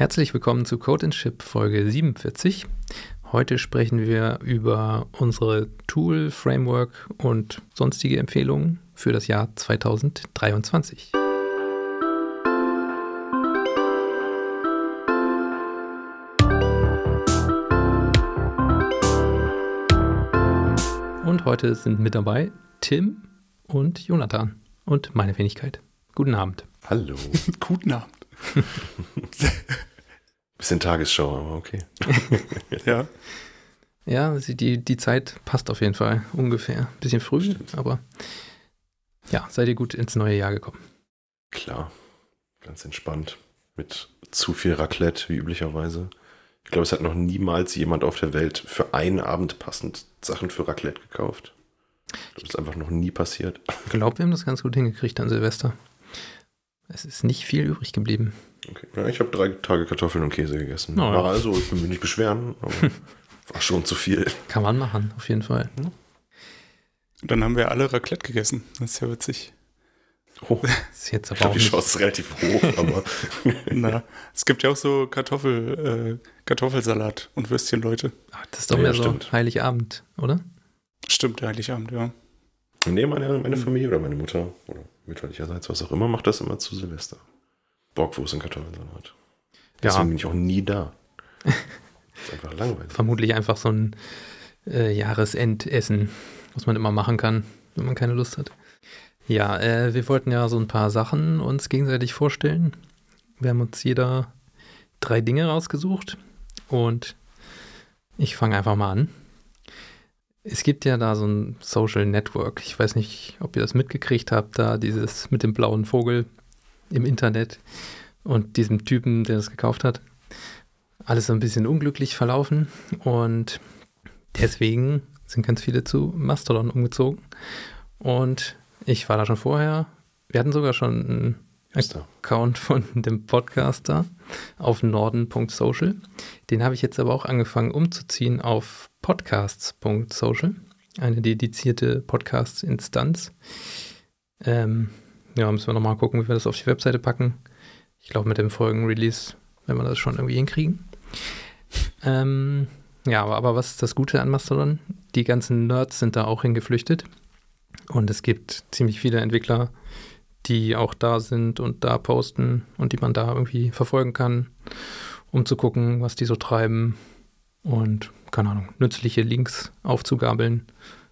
Herzlich willkommen zu Code and Chip Folge 47. Heute sprechen wir über unsere Tool, Framework und sonstige Empfehlungen für das Jahr 2023. Und heute sind mit dabei Tim und Jonathan und meine Wenigkeit. Guten Abend. Hallo. Guten Abend. Bisschen Tagesschau, aber okay. ja. Ja, die, die Zeit passt auf jeden Fall ungefähr. Bisschen früh, Stimmt. aber ja, seid ihr gut ins neue Jahr gekommen? Klar, ganz entspannt. Mit zu viel Raclette, wie üblicherweise. Ich glaube, es hat noch niemals jemand auf der Welt für einen Abend passend Sachen für Raclette gekauft. Das ist einfach noch nie passiert. Ich glaube, wir haben das ganz gut hingekriegt an Silvester. Es ist nicht viel übrig geblieben. Okay. Ja, ich habe drei Tage Kartoffeln und Käse gegessen. Oh, ja. Also, ich will mich nicht beschweren, aber war schon zu viel. Kann man machen, auf jeden Fall. Und dann haben wir alle Raclette gegessen. Das ist ja witzig. Oh, das ist jetzt aber ich glaube, die Chance ist relativ hoch, aber. Na, es gibt ja auch so Kartoffel, äh, Kartoffelsalat und Würstchen, Leute. Ach, das ist doch ja, mehr ja, so stimmt. Heiligabend, oder? Stimmt, Heiligabend, ja. Nee, meine, meine Familie oder meine Mutter oder mütterlicherseits, was auch immer, macht das immer zu Silvester. Bockwurst und Kartoffelsalat. Deswegen ja. bin ich auch nie da. Das ist einfach langweilig. Vermutlich einfach so ein äh, Jahresendessen, was man immer machen kann, wenn man keine Lust hat. Ja, äh, wir wollten ja so ein paar Sachen uns gegenseitig vorstellen. Wir haben uns jeder drei Dinge rausgesucht und ich fange einfach mal an. Es gibt ja da so ein Social Network. Ich weiß nicht, ob ihr das mitgekriegt habt, da dieses mit dem blauen Vogel im Internet und diesem Typen, der das gekauft hat. Alles so ein bisschen unglücklich verlaufen und deswegen sind ganz viele zu Mastodon umgezogen. Und ich war da schon vorher. Wir hatten sogar schon einen Account von dem Podcaster auf norden.social. Den habe ich jetzt aber auch angefangen umzuziehen auf podcasts.social, eine dedizierte Podcast-Instanz. Ähm, ja, müssen wir nochmal gucken, wie wir das auf die Webseite packen. Ich glaube, mit dem Folgen-Release werden wir das schon irgendwie hinkriegen. Ähm, ja, aber, aber was ist das Gute an Mastodon? Die ganzen Nerds sind da auch hingeflüchtet. Und es gibt ziemlich viele Entwickler, die auch da sind und da posten und die man da irgendwie verfolgen kann, um zu gucken, was die so treiben und, keine Ahnung, nützliche Links aufzugabeln,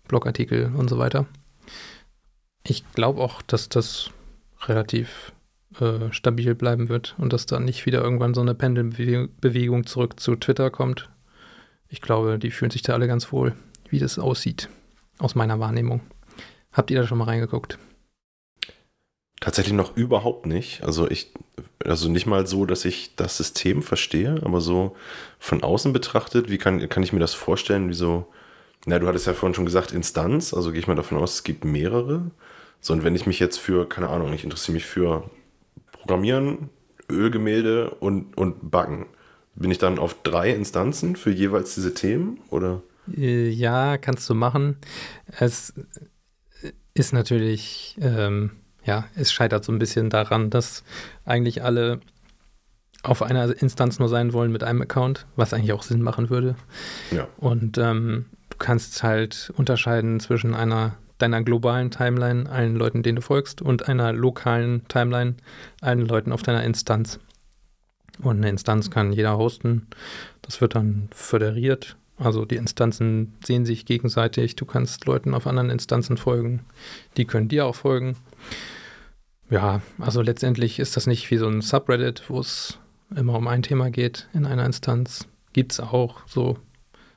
Blogartikel und so weiter. Ich glaube auch, dass das relativ äh, stabil bleiben wird und dass dann nicht wieder irgendwann so eine Pendelbewegung zurück zu Twitter kommt. Ich glaube, die fühlen sich da alle ganz wohl, wie das aussieht, aus meiner Wahrnehmung. Habt ihr da schon mal reingeguckt? Tatsächlich noch überhaupt nicht. Also ich, also nicht mal so, dass ich das System verstehe, aber so von außen betrachtet, wie kann, kann ich mir das vorstellen, wie so, na, du hattest ja vorhin schon gesagt, Instanz, also gehe ich mal davon aus, es gibt mehrere. So, und wenn ich mich jetzt für, keine Ahnung, ich interessiere mich für Programmieren, Ölgemälde und, und Backen, bin ich dann auf drei Instanzen für jeweils diese Themen, oder? Äh, ja, kannst du machen. Es ist natürlich, ähm, ja, es scheitert so ein bisschen daran, dass eigentlich alle auf einer Instanz nur sein wollen mit einem Account, was eigentlich auch Sinn machen würde. Ja. Und ähm, du kannst halt unterscheiden zwischen einer deiner globalen Timeline, allen Leuten, denen du folgst, und einer lokalen Timeline, allen Leuten auf deiner Instanz. Und eine Instanz kann jeder hosten. Das wird dann föderiert also die Instanzen sehen sich gegenseitig. Du kannst Leuten auf anderen Instanzen folgen. Die können dir auch folgen. Ja, also letztendlich ist das nicht wie so ein Subreddit, wo es immer um ein Thema geht in einer Instanz. Gibt es auch so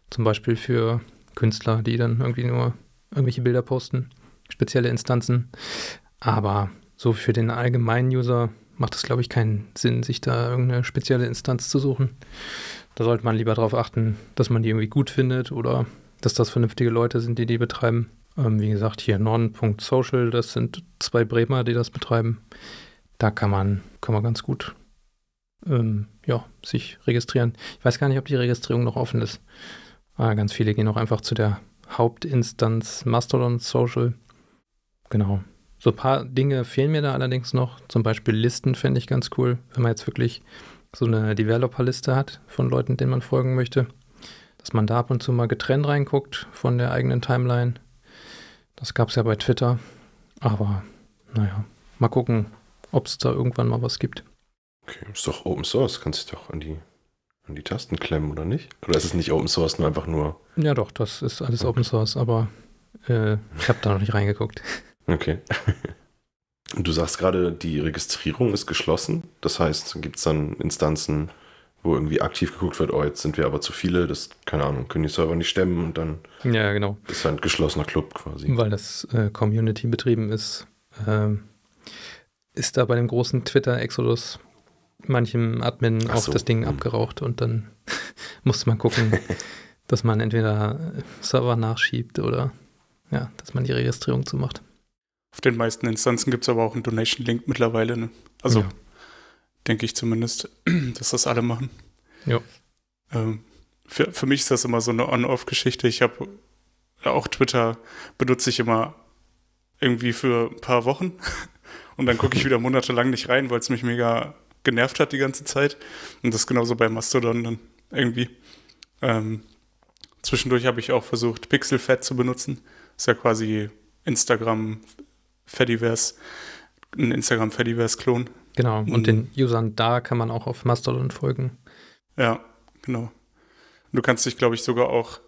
zum Beispiel für Künstler, die dann irgendwie nur irgendwelche Bilder posten, spezielle Instanzen. Aber so für den allgemeinen User macht es, glaube ich, keinen Sinn, sich da irgendeine spezielle Instanz zu suchen. Da sollte man lieber darauf achten, dass man die irgendwie gut findet oder dass das vernünftige Leute sind, die die betreiben. Ähm, wie gesagt, hier norden.social, das sind zwei Bremer, die das betreiben. Da kann man, kann man ganz gut ähm, ja, sich registrieren. Ich weiß gar nicht, ob die Registrierung noch offen ist. Aber ganz viele gehen auch einfach zu der Hauptinstanz Mastodon Social. Genau. So ein paar Dinge fehlen mir da allerdings noch. Zum Beispiel Listen fände ich ganz cool, wenn man jetzt wirklich so eine Developer-Liste hat von Leuten, denen man folgen möchte. Dass man da ab und zu mal getrennt reinguckt von der eigenen Timeline. Das gab es ja bei Twitter. Aber naja, mal gucken, ob es da irgendwann mal was gibt. Okay, ist doch Open Source, kannst du doch an die, an die Tasten klemmen, oder nicht? Oder ist es nicht Open Source, nur einfach nur. Ja, doch, das ist alles okay. Open Source, aber äh, ich habe da noch nicht reingeguckt. Okay. Und du sagst gerade, die Registrierung ist geschlossen. Das heißt, gibt es dann Instanzen, wo irgendwie aktiv geguckt wird, oh, jetzt sind wir aber zu viele, das, keine Ahnung, können die Server nicht stemmen und dann ja, genau. ist ein geschlossener Club quasi. Weil das äh, Community betrieben ist, äh, ist da bei dem großen Twitter-Exodus manchem Admin Ach auch so. das Ding hm. abgeraucht und dann musste man gucken, dass man entweder Server nachschiebt oder ja, dass man die Registrierung zumacht. Auf den meisten Instanzen gibt es aber auch einen Donation-Link mittlerweile. Ne? Also ja. denke ich zumindest, dass das alle machen. Ja. Ähm, für, für mich ist das immer so eine On-Off-Geschichte. Ich habe auch Twitter benutze ich immer irgendwie für ein paar Wochen und dann gucke ich wieder monatelang nicht rein, weil es mich mega genervt hat die ganze Zeit. Und das genauso bei Mastodon dann irgendwie. Ähm, zwischendurch habe ich auch versucht, Pixelfed zu benutzen. Das ist ja quasi Instagram Fediverse, ein Instagram Fediverse-Klon. Genau, und mhm. den Usern da kann man auch auf Mastodon folgen. Ja, genau. Du kannst dich, glaube ich, sogar auch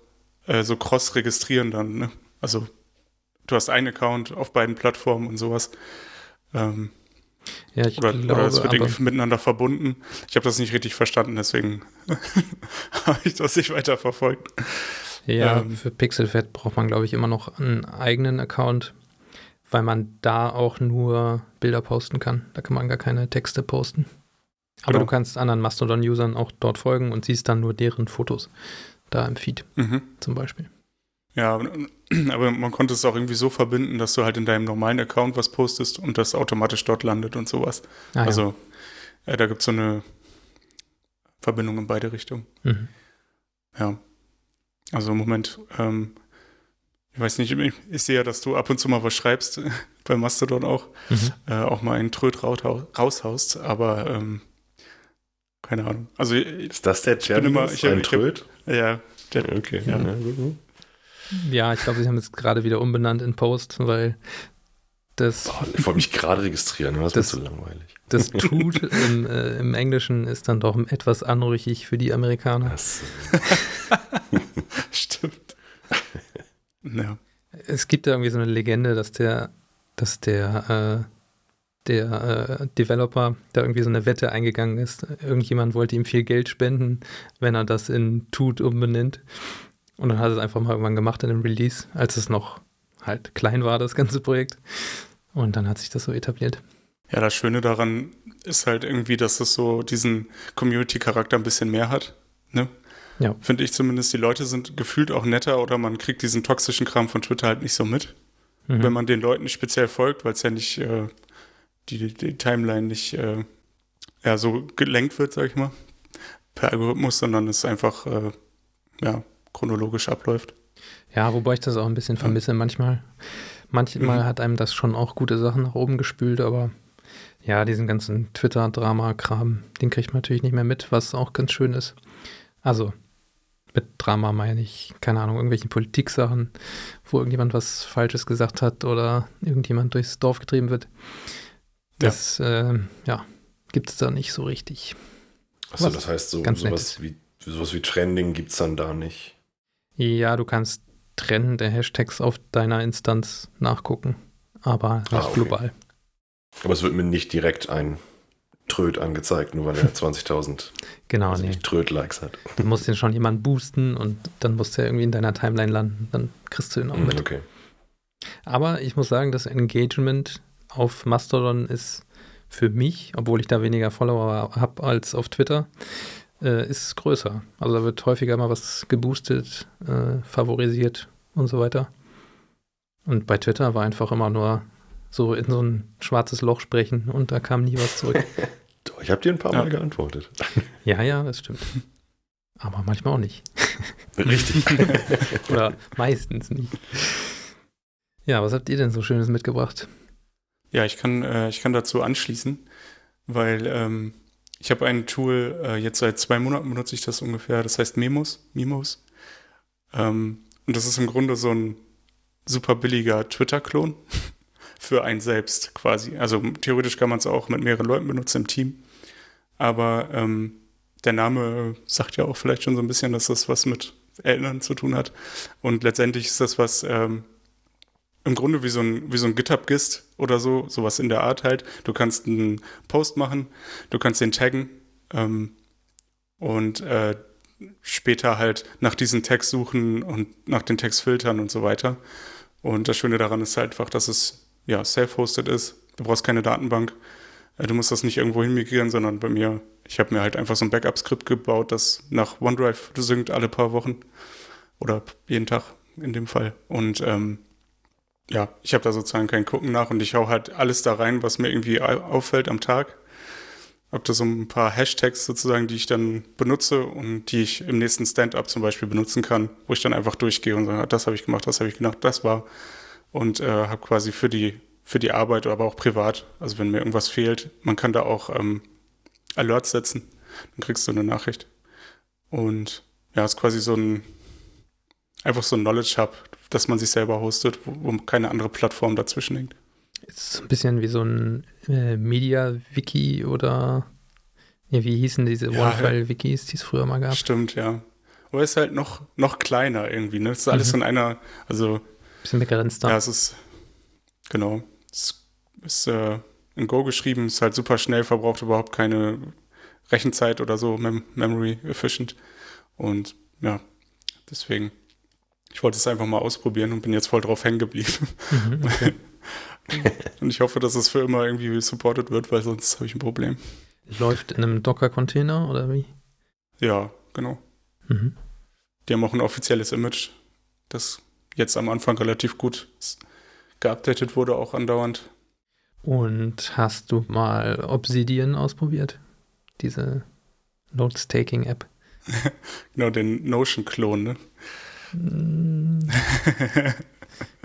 äh, so cross registrieren dann. Ne? Also du hast einen Account auf beiden Plattformen und sowas. Ähm, ja, ich oder, glaube, oder es wird irgendwie miteinander verbunden. Ich habe das nicht richtig verstanden, deswegen habe ich das nicht weiter verfolgt. Ja, ähm, für Pixelfed braucht man, glaube ich, immer noch einen eigenen Account weil man da auch nur Bilder posten kann. Da kann man gar keine Texte posten. Aber genau. du kannst anderen Mastodon-Usern auch dort folgen und siehst dann nur deren Fotos da im Feed mhm. zum Beispiel. Ja, aber man konnte es auch irgendwie so verbinden, dass du halt in deinem normalen Account was postest und das automatisch dort landet und sowas. Ah, also ja. äh, da gibt es so eine Verbindung in beide Richtungen. Mhm. Ja. Also im Moment ähm, ich weiß nicht, ich sehe ja, dass du ab und zu mal was schreibst, bei Mastodon auch, mhm. äh, auch mal einen Tröd raushaust, aber ähm, keine Ahnung. Also, ist das der Chat? Immer, ich, ein ich, Tröd? Ja, der, okay. Ja, ja ich glaube, sie haben es gerade wieder umbenannt in Post, weil das. Boah, ich wollte mich gerade registrieren, das, das ist so langweilig. Das tut im, äh, im, Englischen ist dann doch etwas anrüchig für die Amerikaner. Stimmt. Ja. Es gibt ja irgendwie so eine Legende, dass der, dass der, äh, der äh, Developer da irgendwie so eine Wette eingegangen ist. Irgendjemand wollte ihm viel Geld spenden, wenn er das in Tut umbenennt. Und dann hat es einfach mal irgendwann gemacht in einem Release, als es noch halt klein war, das ganze Projekt. Und dann hat sich das so etabliert. Ja, das Schöne daran ist halt irgendwie, dass es so diesen Community-Charakter ein bisschen mehr hat. Ne? Ja. Finde ich zumindest. Die Leute sind gefühlt auch netter oder man kriegt diesen toxischen Kram von Twitter halt nicht so mit. Mhm. Wenn man den Leuten nicht speziell folgt, weil es ja nicht äh, die, die, Timeline nicht äh, ja, so gelenkt wird, sag ich mal, per Algorithmus, sondern es einfach äh, ja, chronologisch abläuft. Ja, wobei ich das auch ein bisschen vermisse ja. manchmal. Manchmal mhm. hat einem das schon auch gute Sachen nach oben gespült, aber ja, diesen ganzen Twitter-Drama-Kram, den kriegt man natürlich nicht mehr mit, was auch ganz schön ist. Also, mit Drama meine ich, keine Ahnung, irgendwelchen Politiksachen, wo irgendjemand was Falsches gesagt hat oder irgendjemand durchs Dorf getrieben wird. Das, ja, äh, ja gibt es da nicht so richtig. Achso, das heißt, so, sowas, wie, sowas wie Trending gibt es dann da nicht. Ja, du kannst trennende Hashtags auf deiner Instanz nachgucken, aber nicht ah, okay. global. Aber es wird mir nicht direkt ein Tröd angezeigt, nur weil er 20.000 genau, also nee. Tröd-Likes hat. Du musst den schon jemand boosten und dann muss der irgendwie in deiner Timeline landen. Dann kriegst du ihn auch hm, mit. Okay. Aber ich muss sagen, das Engagement auf Mastodon ist für mich, obwohl ich da weniger Follower habe als auf Twitter, äh, ist größer. Also da wird häufiger mal was geboostet, äh, favorisiert und so weiter. Und bei Twitter war einfach immer nur so in so ein schwarzes Loch sprechen und da kam nie was zurück. ich habe dir ein paar Mal geantwortet. Ja, ja, das stimmt. Aber manchmal auch nicht. Richtig. Oder meistens nicht. Ja, was habt ihr denn so Schönes mitgebracht? Ja, ich kann, äh, ich kann dazu anschließen, weil ähm, ich habe ein Tool, äh, jetzt seit zwei Monaten benutze ich das ungefähr, das heißt Memos, Memos. Ähm, und das ist im Grunde so ein super billiger Twitter-Klon für einen selbst quasi. Also theoretisch kann man es auch mit mehreren Leuten benutzen im Team. Aber ähm, der Name sagt ja auch vielleicht schon so ein bisschen, dass das was mit Erinnern zu tun hat. Und letztendlich ist das was ähm, im Grunde wie so ein, wie so ein GitHub-Gist oder so, sowas in der Art halt. Du kannst einen Post machen, du kannst den taggen ähm, und äh, später halt nach diesen Tags suchen und nach den Tags filtern und so weiter. Und das Schöne daran ist halt einfach, dass es ja self-hosted ist. Du brauchst keine Datenbank. Äh, du musst das nicht irgendwo hinmigrieren, sondern bei mir, ich habe mir halt einfach so ein Backup-Skript gebaut, das nach OneDrive synkt alle paar Wochen oder jeden Tag in dem Fall. Und ähm, ja, ich habe da sozusagen kein Gucken nach und ich hau halt alles da rein, was mir irgendwie auffällt am Tag. Hab da so ein paar Hashtags sozusagen, die ich dann benutze und die ich im nächsten Stand-up zum Beispiel benutzen kann, wo ich dann einfach durchgehe und sage, das habe ich gemacht, das habe ich gemacht, das war. Und äh, habe quasi für die, für die Arbeit, aber auch privat, also wenn mir irgendwas fehlt, man kann da auch ähm, Alerts setzen, dann kriegst du eine Nachricht. Und ja, ist quasi so ein, einfach so ein Knowledge Hub dass man sich selber hostet, wo, wo keine andere Plattform dazwischen hängt. Ist ein bisschen wie so ein äh, Media-Wiki oder ja, wie hießen diese ja, One-File-Wikis, die es früher mal gab? Stimmt, ja. Aber es ist halt noch, noch kleiner irgendwie, ne? Es ist alles mhm. in einer, also. Bisschen begrenzt da. Ja, es ist, genau. Es ist äh, in Go geschrieben, ist halt super schnell, verbraucht überhaupt keine Rechenzeit oder so, Mem Memory efficient. Und ja, deswegen ich wollte es einfach mal ausprobieren und bin jetzt voll drauf hängen geblieben. Mhm, okay. und ich hoffe, dass es für immer irgendwie supported wird, weil sonst habe ich ein Problem. Läuft in einem Docker-Container oder wie? Ja, genau. Mhm. Die haben auch ein offizielles Image, das jetzt am Anfang relativ gut geupdatet wurde, auch andauernd. Und hast du mal Obsidian ausprobiert? Diese Notes-Taking-App? genau, den Notion-Klon, ne?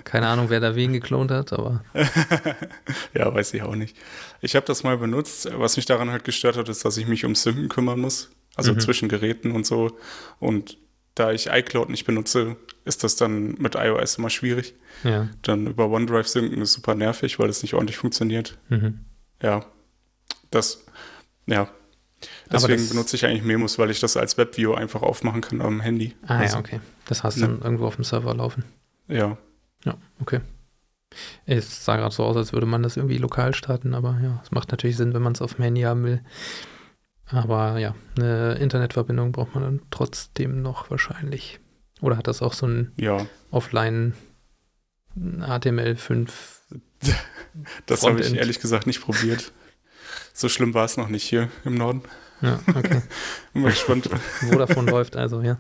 Keine Ahnung, wer da wen geklont hat, aber. ja, weiß ich auch nicht. Ich habe das mal benutzt. Was mich daran halt gestört hat, ist, dass ich mich um Synken kümmern muss. Also mhm. zwischen Geräten und so. Und da ich iCloud nicht benutze, ist das dann mit iOS immer schwierig. Ja. Dann über OneDrive synken ist super nervig, weil es nicht ordentlich funktioniert. Mhm. Ja. Das, ja, Deswegen benutze ich eigentlich Memos, weil ich das als Webview einfach aufmachen kann am Handy. Ah also, ja, okay. Das hast du ne. dann irgendwo auf dem Server laufen. Ja. Ja, okay. Es sah gerade so aus, als würde man das irgendwie lokal starten, aber ja, es macht natürlich Sinn, wenn man es auf dem Handy haben will. Aber ja, eine Internetverbindung braucht man dann trotzdem noch wahrscheinlich. Oder hat das auch so ein ja. Offline HTML5? das habe ich ehrlich gesagt nicht probiert. So schlimm war es noch nicht hier im Norden. Ja, okay. Bin mal gespannt. Wo davon läuft also, ja.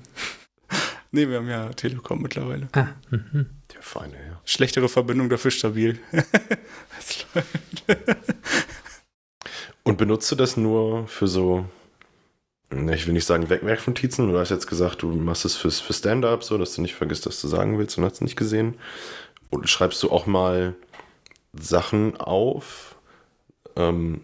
Nee, wir haben ja Telekom mittlerweile. Ah, mhm. Der feine, ja. Schlechtere Verbindung, dafür stabil. Und benutzt du das nur für so, ich will nicht sagen Wegwerfnotizen, du hast jetzt gesagt, du machst es fürs, für Stand-up, so dass du nicht vergisst, was du sagen willst und hast es nicht gesehen. Und schreibst du auch mal Sachen auf, ähm,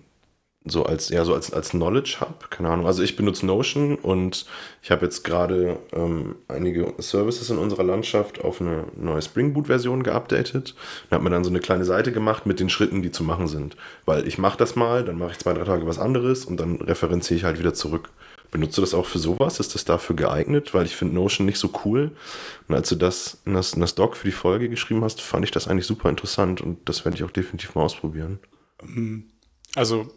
so als ja so als als Knowledge Hub, keine Ahnung. Also ich benutze Notion und ich habe jetzt gerade ähm, einige Services in unserer Landschaft auf eine neue Spring Boot Version geupdatet und habe mir dann so eine kleine Seite gemacht mit den Schritten, die zu machen sind, weil ich mache das mal, dann mache ich zwei drei Tage was anderes und dann referenziere ich halt wieder zurück. Benutzt du das auch für sowas? Ist das dafür geeignet? Weil ich finde Notion nicht so cool. Und als du das in, das in das Doc für die Folge geschrieben hast, fand ich das eigentlich super interessant und das werde ich auch definitiv mal ausprobieren. Also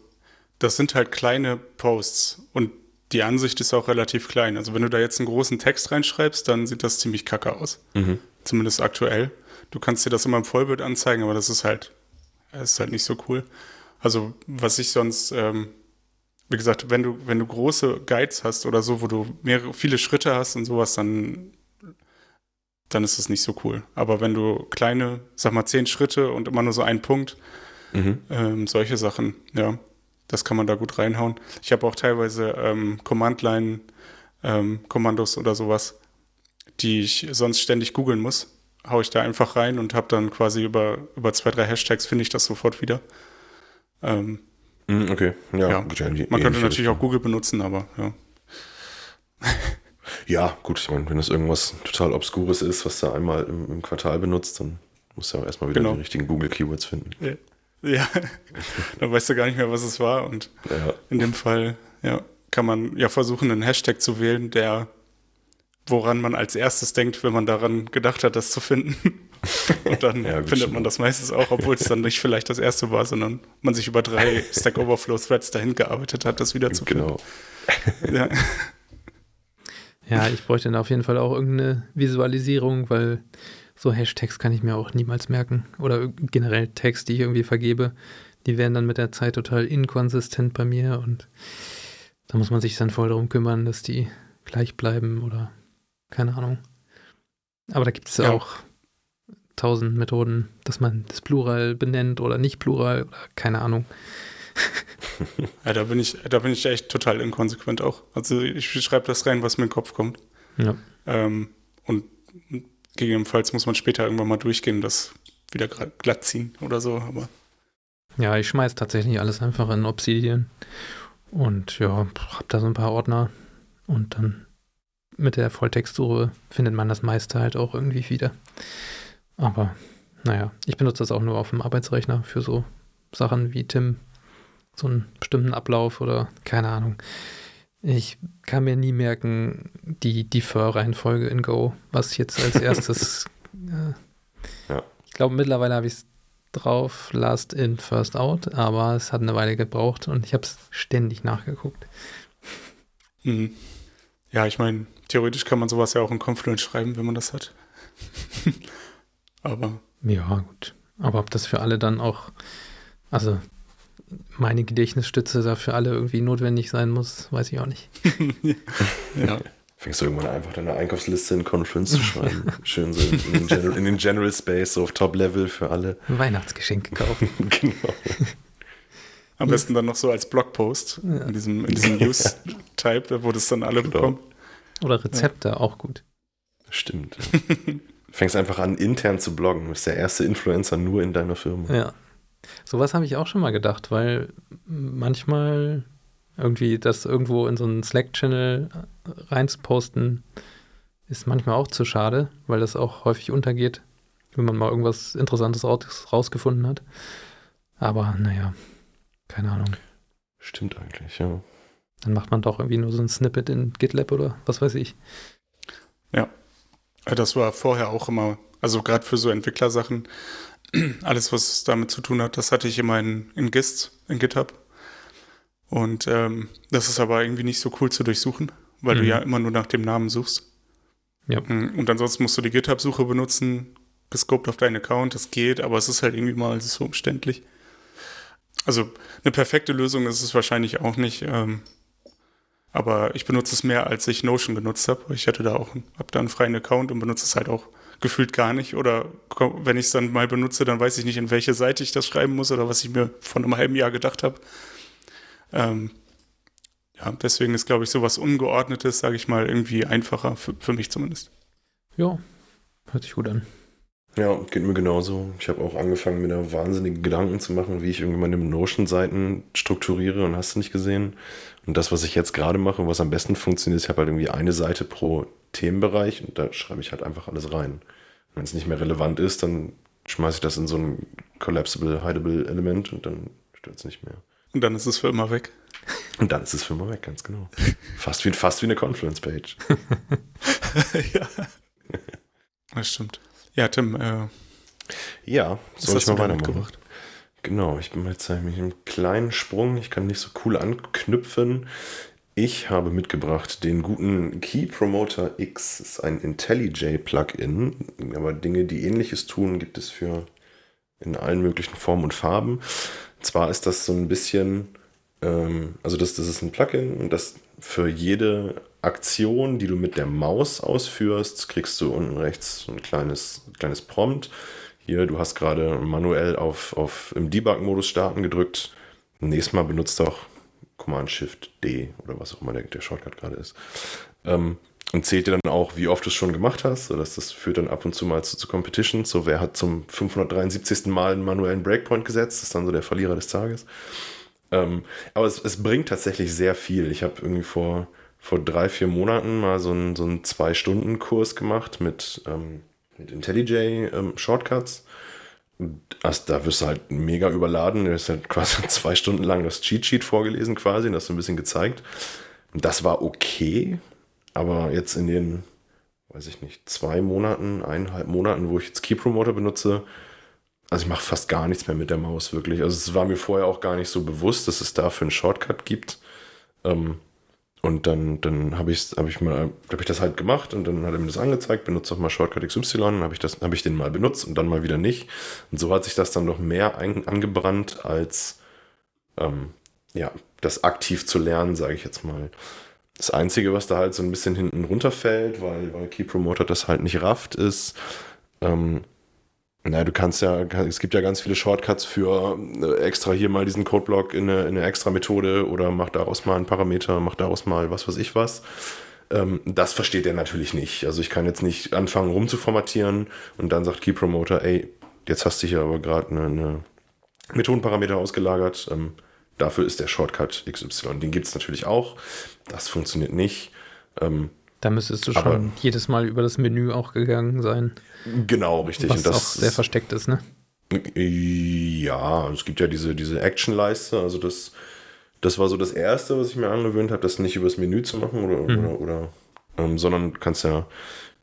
das sind halt kleine Posts und die Ansicht ist auch relativ klein. Also wenn du da jetzt einen großen Text reinschreibst, dann sieht das ziemlich kacke aus. Mhm. Zumindest aktuell. Du kannst dir das immer im Vollbild anzeigen, aber das ist halt, ist halt nicht so cool. Also was ich sonst, ähm, wie gesagt, wenn du, wenn du große Guides hast oder so, wo du mehrere, viele Schritte hast und sowas, dann, dann ist das nicht so cool. Aber wenn du kleine, sag mal, zehn Schritte und immer nur so einen Punkt, mhm. ähm, solche Sachen, ja, das kann man da gut reinhauen. Ich habe auch teilweise ähm, Command-Line-Kommandos ähm, oder sowas, die ich sonst ständig googeln muss. Haue ich da einfach rein und habe dann quasi über, über zwei, drei Hashtags finde ich das sofort wieder. Ähm, Mm, okay, ja. Ja. gut, ja, Man könnte natürlich auch. Google benutzen, aber ja. Ja, gut, ich meine, wenn das irgendwas total Obskures ist, was du einmal im, im Quartal benutzt, dann musst du ja auch erstmal wieder Genau. die richtigen Google-Keywords finden. Ja, dann weißt du gar nicht mehr, was es war. Und Ja, in dem Fall, ja, kann man ja versuchen, einen Hashtag zu wählen, der, woran man als erstes denkt, wenn man daran gedacht hat, das zu finden. Und dann Ja, gut, findet man das meistens auch, obwohl es dann nicht vielleicht das erste war, sondern man sich über drei Stack Overflow Threads dahin gearbeitet hat, das wieder zu genau. finden. Ja. Ja, ich bräuchte dann auf jeden Fall auch irgendeine Visualisierung, weil so Hashtags kann ich mir auch niemals merken. Oder generell Tags, die ich irgendwie vergebe, die werden dann mit der Zeit total inkonsistent bei mir und da muss man sich dann voll darum kümmern, dass die gleich bleiben oder keine Ahnung. Aber da gibt es Ja. auch tausend Methoden, dass man das Plural benennt oder nicht Plural oder keine Ahnung. ja, da bin ich, da bin ich echt total inkonsequent auch. Also ich schreibe das rein, was mir in den Kopf kommt. Ja. Ähm, und gegebenenfalls muss man später irgendwann mal durchgehen, das wieder glatt ziehen oder so. Aber Ja, ich schmeiß tatsächlich alles einfach in Obsidian und ja, hab da so ein paar Ordner und dann mit der Volltextsuche findet man das meiste halt auch irgendwie wieder. Aber naja, ich benutze das auch nur auf dem Arbeitsrechner für so Sachen wie Tim, so einen bestimmten Ablauf oder keine Ahnung. Ich kann mir nie merken, die Defer-Reihenfolge in Go, was jetzt als erstes. äh, Ja. Ich glaube, mittlerweile habe ich es drauf, Last in, First out, aber es hat eine Weile gebraucht und ich habe es ständig nachgeguckt. mhm. ja, ich meine, theoretisch kann man sowas ja auch in Confluence schreiben, wenn man das hat. aber Ja, gut. Aber ob das für alle dann auch, also meine Gedächtnisstütze da für alle irgendwie notwendig sein muss, weiß ich auch nicht. ja, Fängst du irgendwann einfach deine Einkaufsliste in Confluence zu schreiben. Schön so in den, General, in den General Space, so auf Top-Level für alle. Weihnachtsgeschenke kaufen. genau. am besten dann noch so als Blogpost Ja. in diesem, in diesem News-Type, wo das dann alle Genau. bekommen. Oder Rezepte, auch gut. Stimmt. Fängst einfach an, intern zu bloggen. Du bist der erste Influencer nur in deiner Firma. Ja. Sowas habe ich auch schon mal gedacht, weil manchmal irgendwie das irgendwo in so einen Slack-Channel reinzuposten, ist manchmal auch zu schade, weil das auch häufig untergeht, wenn man mal irgendwas Interessantes raus, rausgefunden hat. Aber naja, keine Ahnung. Stimmt eigentlich, ja. Dann macht man doch irgendwie nur so ein Snippet in GitLab oder was weiß ich. Ja, Das war vorher auch immer, also gerade für so Entwicklersachen, alles, was damit zu tun hat, das hatte ich immer in, in Gist, in GitHub. Und ähm, das ist aber irgendwie nicht so cool zu durchsuchen, weil Mhm. du ja immer nur nach dem Namen suchst. Ja. Mm, Und ansonsten musst du die GitHub-Suche benutzen, gescoped auf deinen Account, das geht, aber es ist halt irgendwie mal so umständlich. Also eine perfekte Lösung ist es wahrscheinlich auch nicht, ähm, aber ich benutze es mehr, als ich Notion genutzt habe. Ich hatte da auch, habe da einen freien Account und benutze es halt auch gefühlt gar nicht. Oder wenn ich es dann mal benutze, dann weiß ich nicht, in welche Seite ich das schreiben muss oder was ich mir von einem halben Jahr gedacht habe. Ähm, ja, deswegen ist, glaube ich, sowas Ungeordnetes, sage ich mal, irgendwie einfacher, für, für mich zumindest. Ja, hört sich gut an. Ja, geht mir genauso. Ich habe auch angefangen, mir da wahnsinnige Gedanken zu machen, wie ich irgendwie meine Notion-Seiten strukturiere und hast du nicht gesehen. Und das, was ich jetzt gerade mache, was am besten funktioniert, ich habe halt irgendwie eine Seite pro Themenbereich und da schreibe ich halt einfach alles rein. Wenn es nicht mehr relevant ist, dann schmeiße ich das in so ein collapsible, hideable Element und dann stört es nicht mehr. Und dann ist es für immer weg. Und dann ist es für immer weg, ganz genau. Fast wie, fast wie eine Confluence-Page. ja. Das stimmt. Ja, Tim, äh, Ja, soll ich hast du mal weitermachen? mitgebracht? Genau, ich bin jetzt mit einem kleinen Sprung. Ich kann nicht so cool anknüpfen. Ich habe mitgebracht den guten Key Promoter X. Das ist ein IntelliJ-Plugin. Aber Dinge, die ähnliches tun, gibt es für in allen möglichen Formen und Farben. Zwar ist das so ein bisschen, ähm, also das, das ist ein Plugin und das für jede Aktion, die du mit der Maus ausführst, kriegst du unten rechts ein kleines, kleines Prompt. Hier, du hast gerade manuell auf, auf im Debug-Modus starten gedrückt. Nächstes Mal benutzt doch Command-Shift-D oder was auch immer der, der Shortcut gerade ist. Ähm, und zählt dir dann auch, wie oft du es schon gemacht hast. So das führt dann ab und zu mal zu, zu Competitions. So, wer hat zum 573. Mal einen manuellen Breakpoint gesetzt, ist dann so der Verlierer des Tages. Ähm, aber es, es bringt tatsächlich sehr viel. Ich habe irgendwie vor, vor drei, vier Monaten mal so einen, so Zwei-Stunden-Kurs gemacht mit, ähm, mit IntelliJ ähm, Shortcuts. Also, da wirst du halt mega überladen. Du hast halt quasi zwei Stunden lang das Cheat Sheet vorgelesen quasi und das so ein bisschen gezeigt. Und das war okay, aber jetzt in den, weiß ich nicht, zwei Monaten, eineinhalb Monaten, wo ich jetzt Key Promoter benutze, also ich mache fast gar nichts mehr mit der Maus, wirklich. Also es war mir vorher auch gar nicht so bewusst, dass es dafür einen Shortcut gibt. Ähm, und dann, dann habe ich, hab ich, hab ich das halt gemacht und dann hat er mir das angezeigt, benutze auch mal Shortcut XY, dann habe ich, hab ich den mal benutzt und dann mal wieder nicht. Und so hat sich das dann noch mehr ein, angebrannt, als ähm, ja, das aktiv zu lernen, sage ich jetzt mal. Das Einzige, was da halt so ein bisschen hinten runterfällt, weil, weil Key Promoter das halt nicht rafft, ist, ähm, naja, du kannst ja, es gibt ja ganz viele Shortcuts für äh, extra hier mal diesen Codeblock in eine, in eine extra Methode oder mach daraus mal einen Parameter, mach daraus mal was weiß ich was. Ähm, das versteht er natürlich nicht. Also ich kann jetzt nicht anfangen rumzuformatieren und dann sagt Key Promoter, ey, jetzt hast du hier aber gerade eine, eine Methodenparameter ausgelagert. Ähm, dafür ist der Shortcut XY. Den gibt es natürlich auch. Das funktioniert nicht. Ähm, da müsstest du schon jedes Mal über das Menü auch gegangen sein. Genau, richtig. Was Und das auch sehr versteckt ist, ne? Ja, es gibt ja diese, diese Action-Leiste. Also das, das war so das Erste, was ich mir angewöhnt habe, das nicht übers Menü zu machen oder, mhm. oder, oder ähm, sondern du kannst ja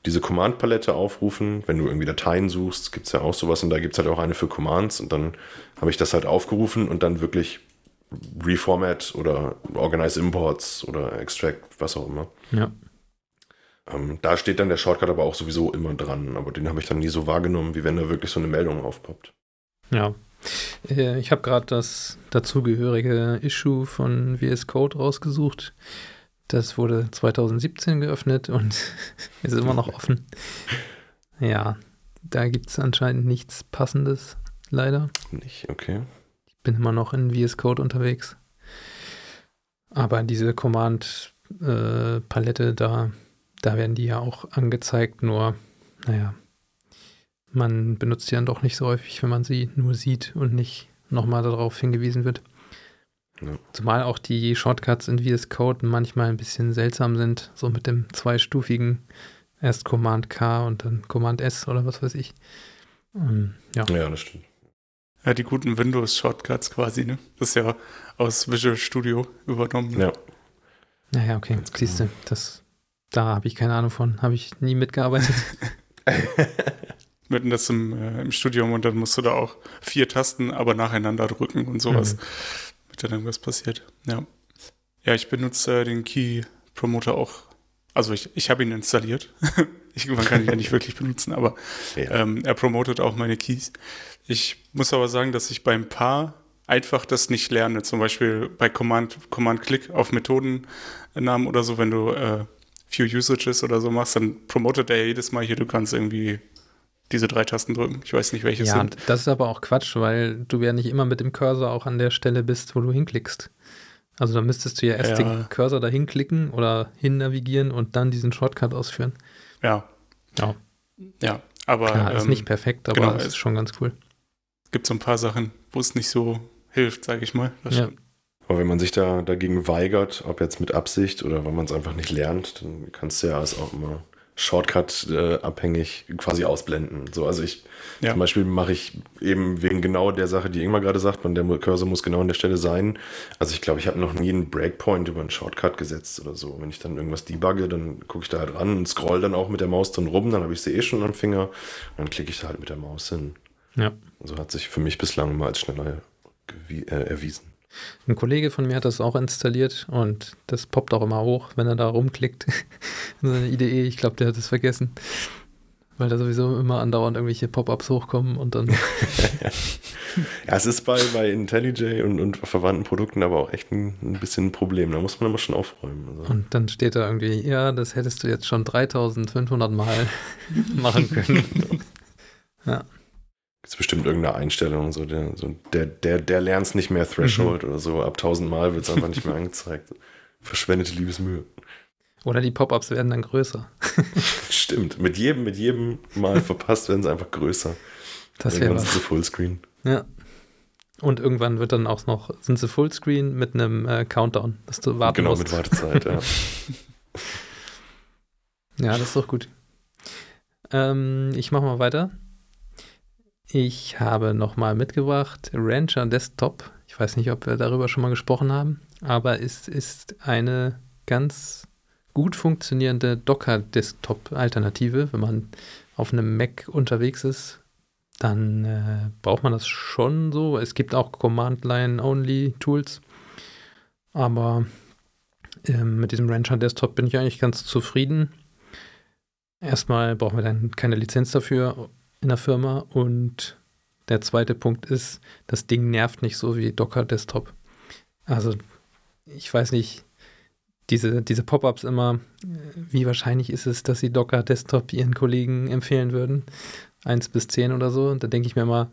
diese Command-Palette aufrufen. Wenn du irgendwie Dateien suchst, gibt es ja auch sowas und da gibt es halt auch eine für Commands und dann habe ich das halt aufgerufen und dann wirklich Reformat oder Organize Imports oder Extract, was auch immer. Ja. Ähm, da steht dann der Shortcut aber auch sowieso immer dran, aber den habe ich dann nie so wahrgenommen, wie wenn da wirklich so eine Meldung aufpoppt. Ja. Äh, ich habe gerade das dazugehörige Issue von VS Code rausgesucht. Das wurde 2017 geöffnet und ist immer noch offen. Ja, da gibt es anscheinend nichts Passendes, leider. Nicht, okay. Ich bin immer noch in VS Code unterwegs. Aber diese Command-Palette äh, da da werden die ja auch angezeigt, nur, naja, man benutzt die dann doch nicht so häufig, wenn man sie nur sieht und nicht nochmal darauf hingewiesen wird. Ja. Zumal auch die Shortcuts in VS Code manchmal ein bisschen seltsam sind, so mit dem zweistufigen erst Command K und dann Command S oder was weiß ich. Ähm, ja. ja, das stimmt. Ja, die guten Windows-Shortcuts quasi, ne? Das ist ja aus Visual Studio übernommen. Ja. Naja, okay, siehst du, das da habe ich keine Ahnung von, habe ich nie mitgearbeitet. Wir hatten das im, äh, im, Studium und dann musst du da auch vier Tasten, aber nacheinander drücken und sowas, mhm. damit dann irgendwas passiert. Ja, ja ich benutze äh, den Key Promoter auch. Also ich, ich habe ihn installiert. ich, man kann ihn ja nicht wirklich benutzen, aber ja. ähm, er promotet auch meine Keys. Ich muss aber sagen, dass ich beim Paar einfach das nicht lerne. Zum Beispiel bei Command, Command Click auf Methodennamen oder so, wenn du äh, Few Usages oder so machst, dann promotet er jedes Mal hier, du kannst irgendwie diese drei Tasten drücken. Ich weiß nicht, welche ja, sind. Das ist aber auch Quatsch, weil du ja nicht immer mit dem Cursor auch an der Stelle bist, wo du hinklickst. Also da müsstest du ja erst ja. den Cursor dahin klicken oder hin navigieren und dann diesen Shortcut ausführen. Ja. Ja. Ja, aber. Klar, ist ähm, nicht perfekt, aber genau, ist schon ganz cool. Es gibt so ein paar Sachen, wo es nicht so hilft, sage ich mal. Das ja. Stimmt. Aber wenn man sich da dagegen weigert, ob jetzt mit Absicht oder weil man es einfach nicht lernt, dann kannst du ja es auch immer Shortcut-abhängig äh, quasi ausblenden. So, also ich ja. zum Beispiel mache ich eben wegen genau der Sache, die Ingmar gerade sagt, man der Cursor muss genau an der Stelle sein. Also ich glaube, ich habe noch nie einen Breakpoint über einen Shortcut gesetzt oder so. Wenn ich dann irgendwas debugge, dann gucke ich da halt ran und scroll dann auch mit der Maus drin rum, dann habe ich sie eh schon am Finger und dann klicke ich da halt mit der Maus hin. Ja. Also hat sich für mich bislang mal als schneller äh, erwiesen. Ein Kollege von mir hat das auch installiert und das poppt auch immer hoch, wenn er da rumklickt. Seine Idee, ich glaube, der hat es vergessen. Weil da sowieso immer andauernd irgendwelche Pop-ups hochkommen und dann. ja, es ist bei, bei IntelliJ und, und verwandten Produkten aber auch echt ein, ein bisschen ein Problem. Da muss man immer schon aufräumen. Also. Und dann steht da irgendwie, ja, das hättest du jetzt schon 3500 Mal machen können. ja gibt bestimmt irgendeine Einstellung, so der, so der, der, der lernt es nicht mehr Threshold mhm. oder so. Ab 1000 Mal wird es einfach nicht mehr angezeigt. Verschwendete Liebesmühe. Oder die Pop-ups werden dann größer. Stimmt. Mit jedem, mit jedem Mal verpasst werden sie einfach größer. Das wäre was. zu Fullscreen. Ja. Und irgendwann wird dann auch noch, sind sie Fullscreen mit einem äh, Countdown, dass du warten genau, musst. mit Wartezeit, ja. ja, das ist doch gut. Ähm, ich mache mal weiter. Ich habe nochmal mitgebracht Rancher Desktop. Ich weiß nicht, ob wir darüber schon mal gesprochen haben, aber es ist eine ganz gut funktionierende Docker-Desktop-Alternative. Wenn man auf einem Mac unterwegs ist, dann äh, braucht man das schon so. Es gibt auch Command-Line-Only-Tools, aber äh, mit diesem Rancher Desktop bin ich eigentlich ganz zufrieden. Erstmal brauchen wir dann keine Lizenz dafür in der Firma und der zweite Punkt ist, das Ding nervt nicht so wie Docker Desktop. Also ich weiß nicht, diese, diese Pop-ups immer, wie wahrscheinlich ist es, dass sie Docker Desktop ihren Kollegen empfehlen würden? Eins bis zehn oder so. Und da denke ich mir mal,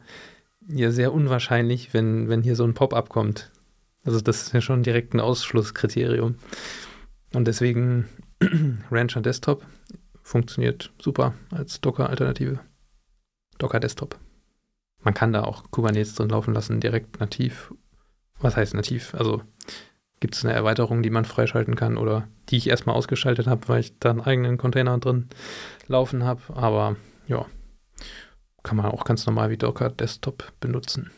ja, sehr unwahrscheinlich, wenn, wenn hier so ein Pop-up kommt. Also das ist ja schon direkt ein Ausschlusskriterium. Und deswegen Rancher Desktop funktioniert super als Docker-Alternative. Docker Desktop. Man kann da auch Kubernetes drin laufen lassen, direkt nativ. Was heißt nativ? Also gibt es eine Erweiterung, die man freischalten kann oder die ich erstmal ausgeschaltet habe, weil ich da einen eigenen Container drin laufen habe. Aber ja, kann man auch ganz normal wie Docker Desktop benutzen.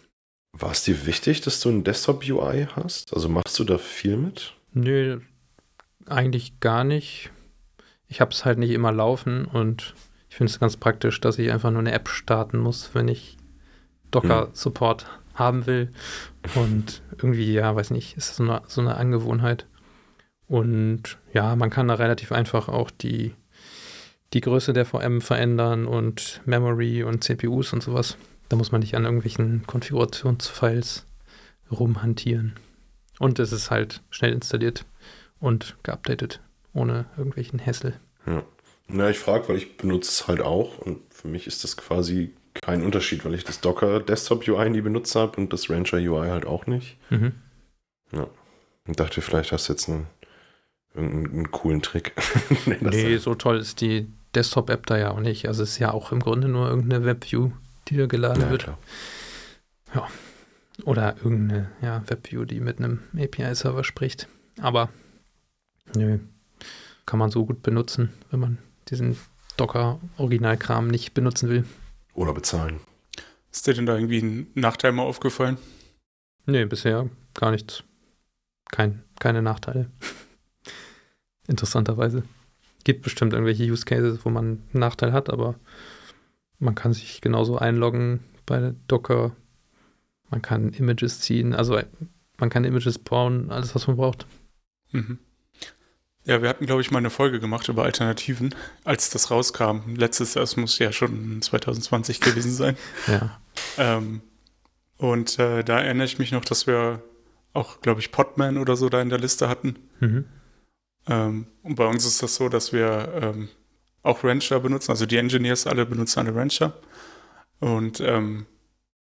War es dir wichtig, dass du ein Desktop-UI hast? Also machst du da viel mit? Nö, eigentlich gar nicht. Ich habe es halt nicht immer laufen und ich finde es ganz praktisch, dass ich einfach nur eine App starten muss, wenn ich Docker-Support hm. haben will. Und irgendwie, ja, weiß nicht, ist so eine, so eine Angewohnheit. Und ja, man kann da relativ einfach auch die, die Größe der VM verändern und Memory und CPUs und sowas. Da muss man nicht an irgendwelchen Konfigurationsfiles rumhantieren. Und es ist halt schnell installiert und geupdatet, ohne irgendwelchen Hassel. Ja. Na, ich frage, weil ich benutze es halt auch und für mich ist das quasi kein Unterschied, weil ich das Docker Desktop UI nie benutzt habe und das Rancher UI halt auch nicht. Mhm. Ja. Und dachte, vielleicht hast du jetzt einen, irgendeinen coolen Trick. nee, so toll ist die Desktop-App da ja auch nicht. Also es ist ja auch im Grunde nur irgendeine Webview, die da geladen ja, wird. Klar. Ja. Oder irgendeine ja, Webview, die mit einem API-Server spricht. Aber nö, kann man so gut benutzen, wenn man diesen Docker-Originalkram nicht benutzen will. Oder bezahlen. Ist dir denn da irgendwie ein Nachteil mal aufgefallen? Nee, bisher gar nichts. Kein, keine Nachteile. Interessanterweise. Gibt bestimmt irgendwelche Use Cases, wo man einen Nachteil hat, aber man kann sich genauso einloggen bei Docker. Man kann Images ziehen, also man kann Images bauen, alles, was man braucht. Mhm. Ja, wir hatten, glaube ich, mal eine Folge gemacht über Alternativen, als das rauskam. Letztes, das muss ja schon 2020 gewesen sein. ja. Ähm, und äh, da erinnere ich mich noch, dass wir auch, glaube ich, Podman oder so da in der Liste hatten. Mhm. Ähm, und bei uns ist das so, dass wir ähm, auch Rancher benutzen, also die Engineers alle benutzen alle Rancher. Und ähm,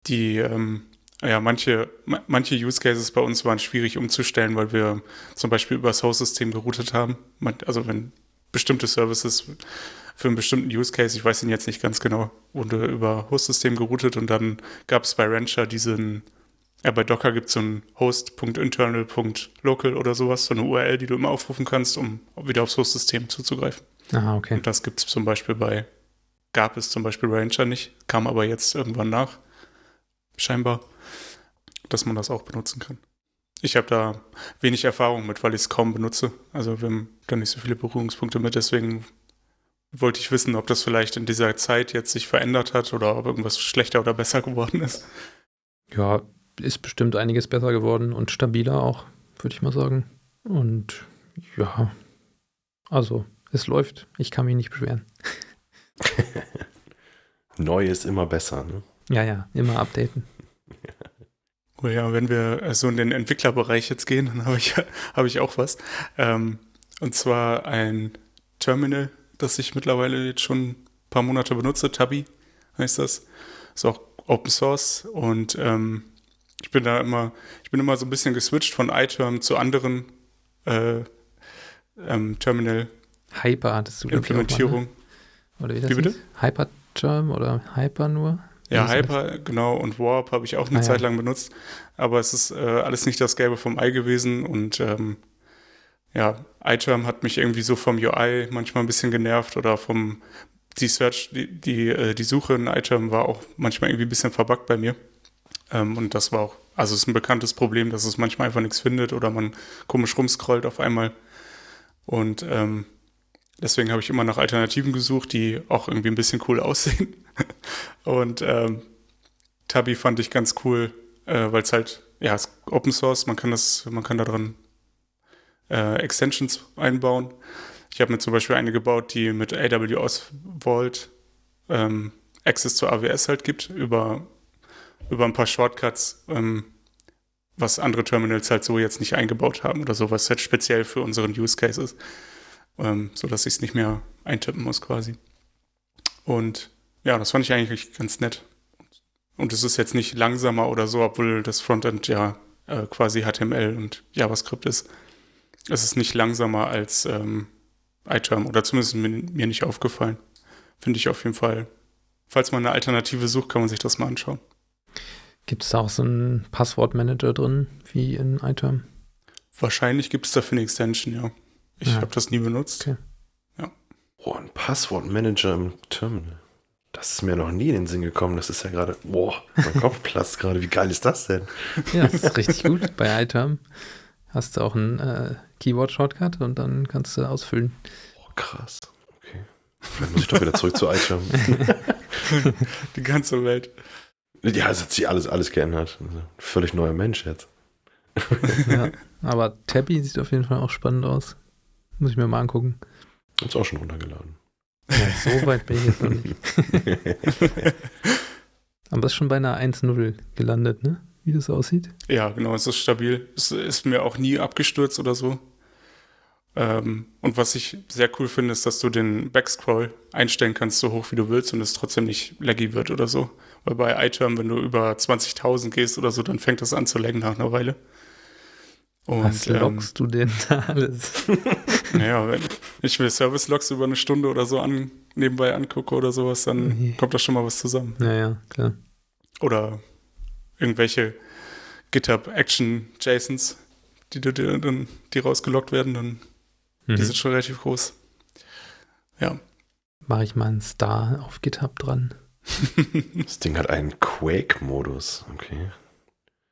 die ähm, ja, manche, manche Use Cases bei uns waren schwierig umzustellen, weil wir zum Beispiel über das Host-System geroutet haben. Also wenn bestimmte Services für einen bestimmten Use Case, ich weiß ihn jetzt nicht ganz genau, wurde über Host-System geroutet und dann gab es bei Rancher diesen, ja, bei Docker gibt es so ein host.internal.local oder sowas, so eine URL, die du immer aufrufen kannst, um wieder aufs Host-System zuzugreifen. Aha, okay. Und das gibt es zum Beispiel bei, gab es zum Beispiel Rancher nicht, kam aber jetzt irgendwann nach, scheinbar dass man das auch benutzen kann. Ich habe da wenig Erfahrung mit, weil ich es kaum benutze. Also wir haben da nicht so viele Berührungspunkte mit. Deswegen wollte ich wissen, ob das vielleicht in dieser Zeit jetzt sich verändert hat oder ob irgendwas schlechter oder besser geworden ist. Ja, ist bestimmt einiges besser geworden und stabiler auch, würde ich mal sagen. Und ja, also es läuft. Ich kann mich nicht beschweren. Neu ist immer besser, ne? Ja, ja, immer updaten. Oh ja, wenn wir so in den Entwicklerbereich jetzt gehen, dann habe ich, hab ich auch was. Ähm, und zwar ein Terminal, das ich mittlerweile jetzt schon ein paar Monate benutze. Tabi heißt das. Ist auch Open Source und ähm, ich bin da immer, ich bin immer so ein bisschen geswitcht von iTerm zu anderen äh, ähm, Terminal Hyper hattest du Implementierung. Mal, ne? Oder wie das wie bitte? Hyperterm oder Hyper nur? Ja, Hyper, genau, und Warp habe ich auch eine ah, Zeit lang benutzt. Aber es ist äh, alles nicht das Gelbe vom Ei gewesen. Und ähm, ja, iTerm hat mich irgendwie so vom UI manchmal ein bisschen genervt oder vom die Search, die, die, äh, die Suche in iTerm war auch manchmal irgendwie ein bisschen verbuggt bei mir. Ähm, und das war auch, also es ist ein bekanntes Problem, dass es manchmal einfach nichts findet oder man komisch rumscrollt auf einmal. Und ähm, deswegen habe ich immer nach Alternativen gesucht, die auch irgendwie ein bisschen cool aussehen. und ähm, Tabi fand ich ganz cool, äh, weil es halt, ja, es ist Open Source, man kann das, man kann da dran äh, Extensions einbauen. Ich habe mir zum Beispiel eine gebaut, die mit AWS Vault ähm, Access zu AWS halt gibt, über, über ein paar Shortcuts, ähm, was andere Terminals halt so jetzt nicht eingebaut haben oder so, was halt speziell für unseren Use Case ist, ähm, sodass ich es nicht mehr eintippen muss quasi. Und ja, das fand ich eigentlich ganz nett. Und es ist jetzt nicht langsamer oder so, obwohl das Frontend ja äh, quasi HTML und JavaScript ist. Es ist nicht langsamer als ähm, iTerm oder zumindest mir, mir nicht aufgefallen. Finde ich auf jeden Fall. Falls man eine Alternative sucht, kann man sich das mal anschauen. Gibt es da auch so einen Passwortmanager drin, wie in iTerm? Wahrscheinlich gibt es dafür eine Extension, ja. Ich ja. habe das nie benutzt. Okay. Ja. Oh, ein Passwortmanager im Terminal. Das ist mir noch nie in den Sinn gekommen. Das ist ja gerade, boah, mein Kopf platzt gerade. Wie geil ist das denn? Ja, das ist richtig gut. Bei iTerm hast du auch einen äh, Keyword-Shortcut und dann kannst du ausfüllen. Oh, krass. Okay. Dann muss ich doch wieder zurück zu iTerm. Die ganze Welt. Ja, es hat sich alles, alles geändert. Also, völlig neuer Mensch jetzt. ja, aber Tabby sieht auf jeden Fall auch spannend aus. Muss ich mir mal angucken. Hab's auch schon runtergeladen. Ja, so weit bin ich jetzt noch nicht. aber es ist schon bei einer 1-0 gelandet, ne? Wie das aussieht. Ja, genau, es ist stabil. Es ist mir auch nie abgestürzt oder so. Ähm, und was ich sehr cool finde, ist, dass du den Backscroll einstellen kannst, so hoch wie du willst und es trotzdem nicht laggy wird oder so. Weil bei iTerm, wenn du über 20.000 gehst oder so, dann fängt das an zu laggen nach einer Weile. Und, Was ähm, loggst ähm, du denn da alles? naja, wenn ich mir Service-Logs über eine Stunde oder so an, nebenbei angucke oder sowas, dann kommt da schon mal was zusammen. Naja, klar. Oder irgendwelche GitHub-Action-JSONs, die, die, die, die rausgelockt werden, dann mhm. die sind schon relativ groß. Ja. Mache ich mal einen Star auf GitHub dran. das Ding hat einen Quake-Modus, okay.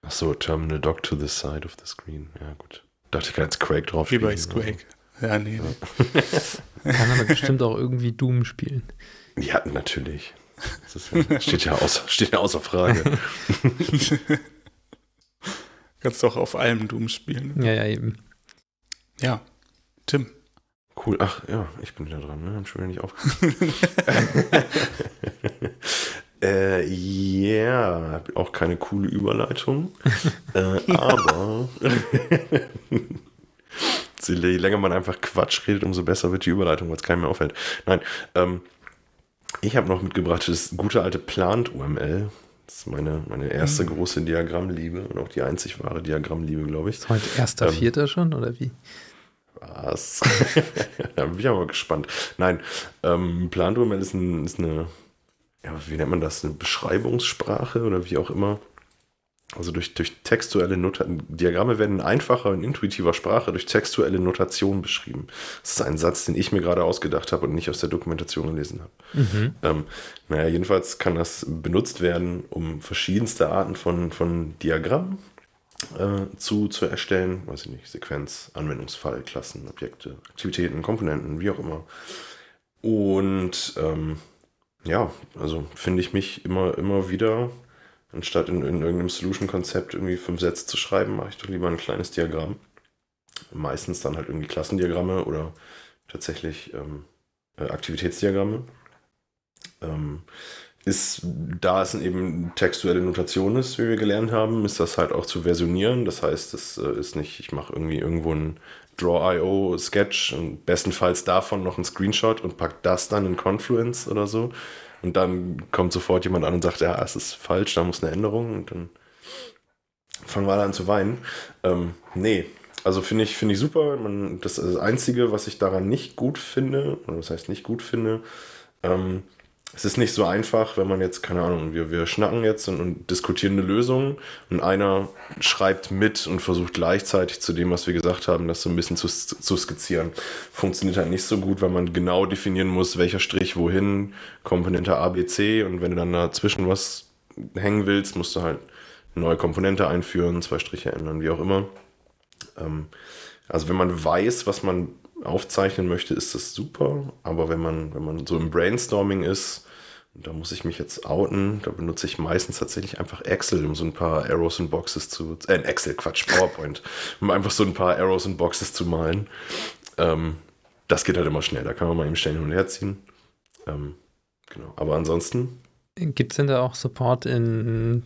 Achso, Terminal Dock to the side of the screen. Ja, gut. Dachte, ich kann jetzt Quake drauf Wie bei Quake. Ja, nee. Ja. kann aber bestimmt auch irgendwie Doom spielen. Ja, natürlich. Ja, steht, ja außer, steht ja außer Frage. Kannst du auch auf allem Doom spielen. Ja, ja, eben. Ja, Tim. Cool, ach ja, ich bin wieder dran, ne? Hab schon wieder nicht auf. äh, yeah, auch keine coole Überleitung. äh, aber je länger man einfach Quatsch redet, umso besser wird die Überleitung, weil es keinem mehr auffällt. Nein, ähm, ich habe noch mitgebracht das gute alte Plant UML. Das ist meine, meine erste mhm. große Diagrammliebe und auch die einzig wahre Diagrammliebe, glaube ich. Ist heute erster, ähm, vierter schon oder wie? Was? da bin ich aber gespannt. Nein, ähm, Plant UML ist, ein, ist eine, ja, wie nennt man das, eine Beschreibungssprache oder wie auch immer. Also durch, durch textuelle Notation, Diagramme werden in einfacher und intuitiver Sprache durch textuelle Notation beschrieben. Das ist ein Satz, den ich mir gerade ausgedacht habe und nicht aus der Dokumentation gelesen habe. Mhm. Ähm, naja, jedenfalls kann das benutzt werden, um verschiedenste Arten von, von Diagrammen äh, zu, zu erstellen. Weiß ich nicht, Sequenz, Anwendungsfall, Klassen, Objekte, Aktivitäten, Komponenten, wie auch immer. Und ähm, ja, also finde ich mich immer, immer wieder Anstatt in, in irgendeinem Solution-Konzept irgendwie fünf Sätze zu schreiben, mache ich doch lieber ein kleines Diagramm. Meistens dann halt irgendwie Klassendiagramme oder tatsächlich ähm, äh, Aktivitätsdiagramme. Ähm, ist, da es eben textuelle Notation ist, wie wir gelernt haben, ist das halt auch zu versionieren. Das heißt, es äh, ist nicht, ich mache irgendwie irgendwo ein Draw.io Sketch und bestenfalls davon noch ein Screenshot und pack das dann in Confluence oder so, und dann kommt sofort jemand an und sagt, ja, es ist falsch, da muss eine Änderung. Und dann fangen wir alle an zu weinen. Ähm, nee, also finde ich, finde ich super. Man, das, das Einzige, was ich daran nicht gut finde, oder das heißt nicht gut finde, ähm, es ist nicht so einfach, wenn man jetzt, keine Ahnung, wir, wir schnacken jetzt und, und, diskutieren eine Lösung und einer schreibt mit und versucht gleichzeitig zu dem, was wir gesagt haben, das so ein bisschen zu, zu skizzieren. Funktioniert halt nicht so gut, weil man genau definieren muss, welcher Strich wohin, Komponente A, B, C und wenn du dann dazwischen was hängen willst, musst du halt eine neue Komponente einführen, zwei Striche ändern, wie auch immer. Ähm, also wenn man weiß, was man aufzeichnen möchte, ist das super. Aber wenn man, wenn man so im Brainstorming ist, da muss ich mich jetzt outen, da benutze ich meistens tatsächlich einfach Excel, um so ein paar Arrows und Boxes zu, äh, Excel, Quatsch, PowerPoint, um einfach so ein paar Arrows und Boxes zu malen. Ähm, das geht halt immer schnell, da kann man mal eben schnell hin und her ziehen. Ähm, genau, aber ansonsten. Gibt es denn da auch Support in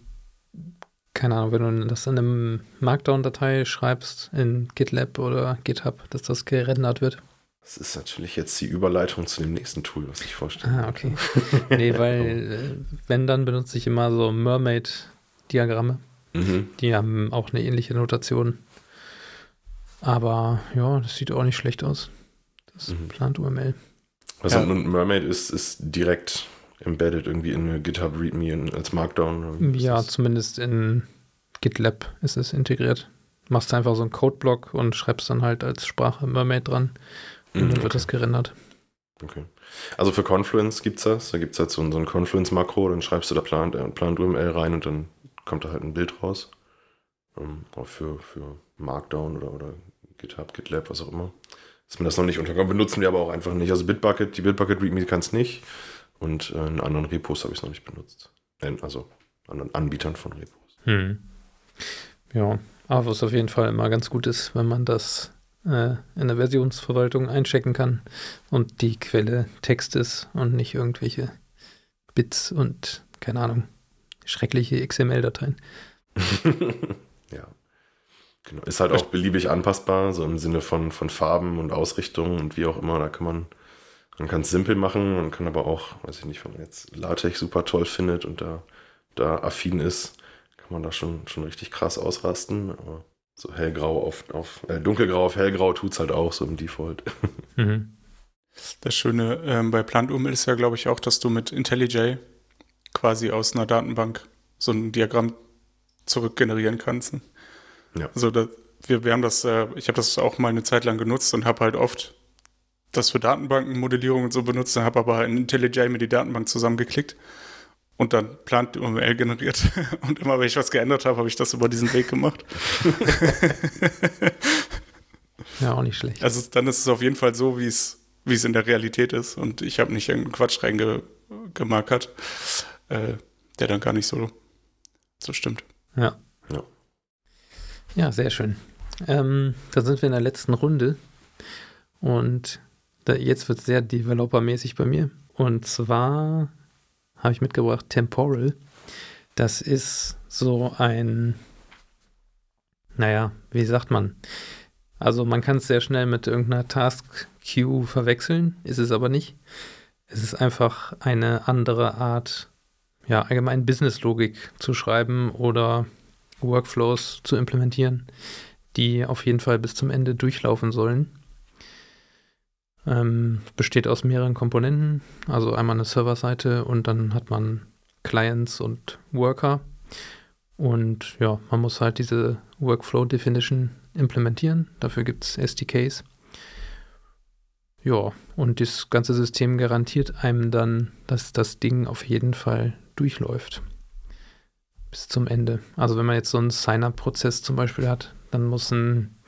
keine Ahnung, wenn du das in einem Markdown-Datei schreibst in GitLab oder GitHub, dass das gerendert wird. Das ist natürlich jetzt die Überleitung zu dem nächsten Tool, was ich vorstelle. Ah, okay. nee, weil äh, wenn, dann benutze ich immer so Mermaid-Diagramme. Mhm. Die haben auch eine ähnliche Notation. Aber ja, das sieht auch nicht schlecht aus. Das mhm. plant UML. Also ja. und Mermaid ist, ist direkt embedded irgendwie in eine GitHub README als Markdown? Ja, zumindest in GitLab ist es integriert. Machst einfach so einen Codeblock und schreibst dann halt als Sprache Mermaid dran und mhm, dann wird okay. das gerendert. Okay. Also für Confluence gibt es das. Da gibt es halt so, so ein Confluence-Makro, dann schreibst du da Plant, äh, Plant UML rein und dann kommt da halt ein Bild raus. Ähm, auch für, für Markdown oder, oder GitHub, GitLab, was auch immer. Ist mir das noch nicht untergekommen. Benutzen wir aber auch einfach nicht. Also Bitbucket, die Bitbucket README kann es nicht. Und äh, in anderen Repos habe ich es noch nicht benutzt. Also anderen Anbietern von Repos. Hm. Ja, aber was auf jeden Fall immer ganz gut ist, wenn man das äh, in der Versionsverwaltung einchecken kann und die Quelle Text ist und nicht irgendwelche Bits und, keine Ahnung, schreckliche XML-Dateien. ja. Genau. Ist halt auch beliebig anpassbar, so im Sinne von, von Farben und Ausrichtungen und wie auch immer. Da kann man man kann es simpel machen, man kann aber auch, weiß ich nicht, wenn man jetzt LaTeX super toll findet und da, da affin ist, kann man da schon, schon richtig krass ausrasten. Aber so hellgrau auf, auf äh, dunkelgrau auf hellgrau tut es halt auch so im Default. Mhm. Das Schöne ähm, bei PlantUM ist ja, glaube ich, auch, dass du mit IntelliJ quasi aus einer Datenbank so ein Diagramm zurückgenerieren kannst. Ja. Also da, wir, wir haben das, äh, ich habe das auch mal eine Zeit lang genutzt und habe halt oft das für Datenbankenmodellierung und so benutzt, habe aber in IntelliJ mir die Datenbank zusammengeklickt und dann plant UML generiert. Und immer wenn ich was geändert habe, habe ich das über diesen Weg gemacht. ja, auch nicht schlecht. Also dann ist es auf jeden Fall so, wie es, wie es in der Realität ist. Und ich habe nicht irgendeinen Quatsch reingemarkert, äh, der dann gar nicht so, so stimmt. Ja. Ja, ja sehr schön. Ähm, da sind wir in der letzten Runde. Und jetzt wird es sehr developermäßig bei mir. Und zwar habe ich mitgebracht Temporal. Das ist so ein, naja, wie sagt man? Also man kann es sehr schnell mit irgendeiner Task Queue verwechseln, ist es aber nicht. Es ist einfach eine andere Art, ja, allgemein Business-Logik zu schreiben oder Workflows zu implementieren, die auf jeden Fall bis zum Ende durchlaufen sollen. Ähm, besteht aus mehreren Komponenten, also einmal eine Serverseite und dann hat man Clients und Worker. Und ja, man muss halt diese Workflow Definition implementieren. Dafür gibt es SDKs. Ja, und das ganze System garantiert einem dann, dass das Ding auf jeden Fall durchläuft. Bis zum Ende. Also wenn man jetzt so einen Sign-up-Prozess zum Beispiel hat, dann muss ein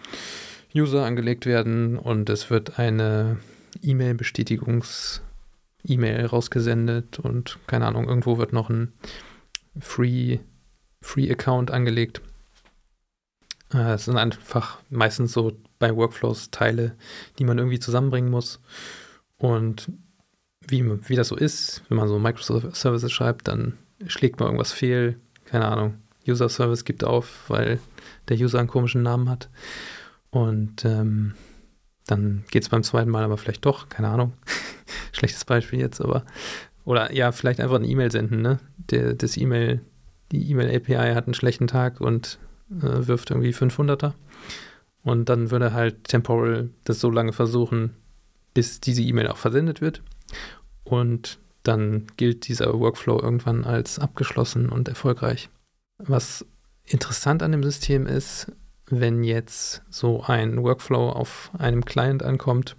User angelegt werden und es wird eine E-Mail-Bestätigungs-E-Mail rausgesendet und keine Ahnung, irgendwo wird noch ein Free, Free Account angelegt. Äh, es sind einfach meistens so bei Workflows Teile, die man irgendwie zusammenbringen muss. Und wie, wie das so ist, wenn man so Microservices schreibt, dann schlägt man irgendwas fehl. Keine Ahnung. User Service gibt auf, weil der User einen komischen Namen hat. Und ähm, dann geht es beim zweiten Mal aber vielleicht doch, keine Ahnung. Schlechtes Beispiel jetzt, aber. Oder ja, vielleicht einfach eine E-Mail senden, ne? Der, das E-Mail, die E-Mail-API hat einen schlechten Tag und äh, wirft irgendwie 500er. Und dann würde halt Temporal das so lange versuchen, bis diese E-Mail auch versendet wird. Und dann gilt dieser Workflow irgendwann als abgeschlossen und erfolgreich. Was interessant an dem System ist, wenn jetzt so ein Workflow auf einem Client ankommt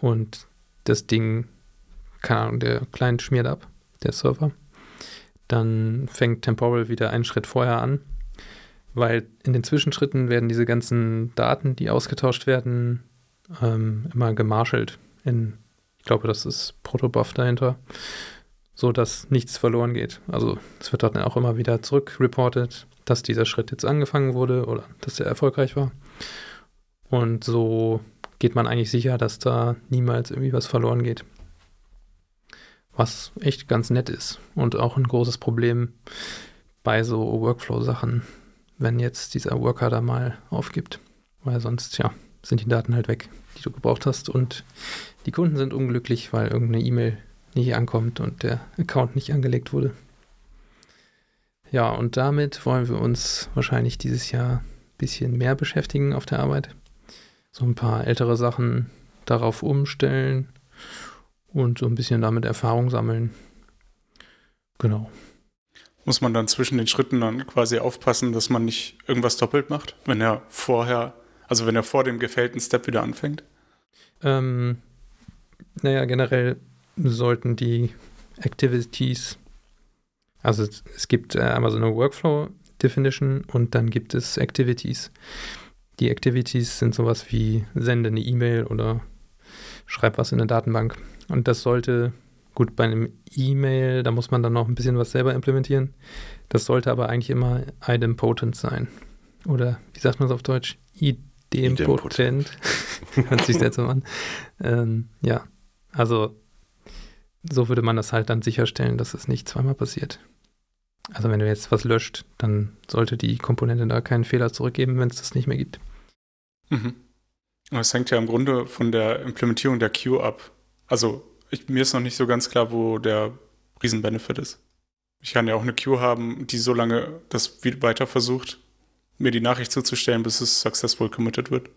und das Ding, keine Ahnung, der Client schmiert ab, der Server, dann fängt Temporal wieder einen Schritt vorher an, weil in den Zwischenschritten werden diese ganzen Daten, die ausgetauscht werden, ähm, immer gemarschelt in, ich glaube, das ist Protobuf dahinter, so dass nichts verloren geht. Also es wird dann auch immer wieder zurückreportet, dass dieser Schritt jetzt angefangen wurde oder dass er erfolgreich war. Und so geht man eigentlich sicher, dass da niemals irgendwie was verloren geht. Was echt ganz nett ist und auch ein großes Problem bei so Workflow-Sachen, wenn jetzt dieser Worker da mal aufgibt. Weil sonst, ja, sind die Daten halt weg, die du gebraucht hast. Und die Kunden sind unglücklich, weil irgendeine E-Mail nicht ankommt und der Account nicht angelegt wurde. Ja, und damit wollen wir uns wahrscheinlich dieses Jahr ein bisschen mehr beschäftigen auf der Arbeit. So ein paar ältere Sachen darauf umstellen und so ein bisschen damit Erfahrung sammeln. Genau. Muss man dann zwischen den Schritten dann quasi aufpassen, dass man nicht irgendwas doppelt macht, wenn er vorher, also wenn er vor dem gefällten Step wieder anfängt? Ähm, naja, generell sollten die Activities also es gibt äh, einmal so eine Workflow-Definition und dann gibt es Activities. Die Activities sind sowas wie sende eine E-Mail oder schreib was in eine Datenbank. Und das sollte, gut, bei einem E-Mail, da muss man dann noch ein bisschen was selber implementieren. Das sollte aber eigentlich immer idempotent sein. Oder wie sagt man es auf Deutsch? Idempotent. Hört sich seltsam an. Ähm, ja, also so würde man das halt dann sicherstellen, dass es nicht zweimal passiert. Also wenn du jetzt was löscht, dann sollte die Komponente da keinen Fehler zurückgeben, wenn es das nicht mehr gibt. Mhm. Das hängt ja im Grunde von der Implementierung der Queue ab. Also ich, mir ist noch nicht so ganz klar, wo der Riesenbenefit ist. Ich kann ja auch eine Queue haben, die so lange das weiter versucht, mir die Nachricht zuzustellen, bis es successful committed wird.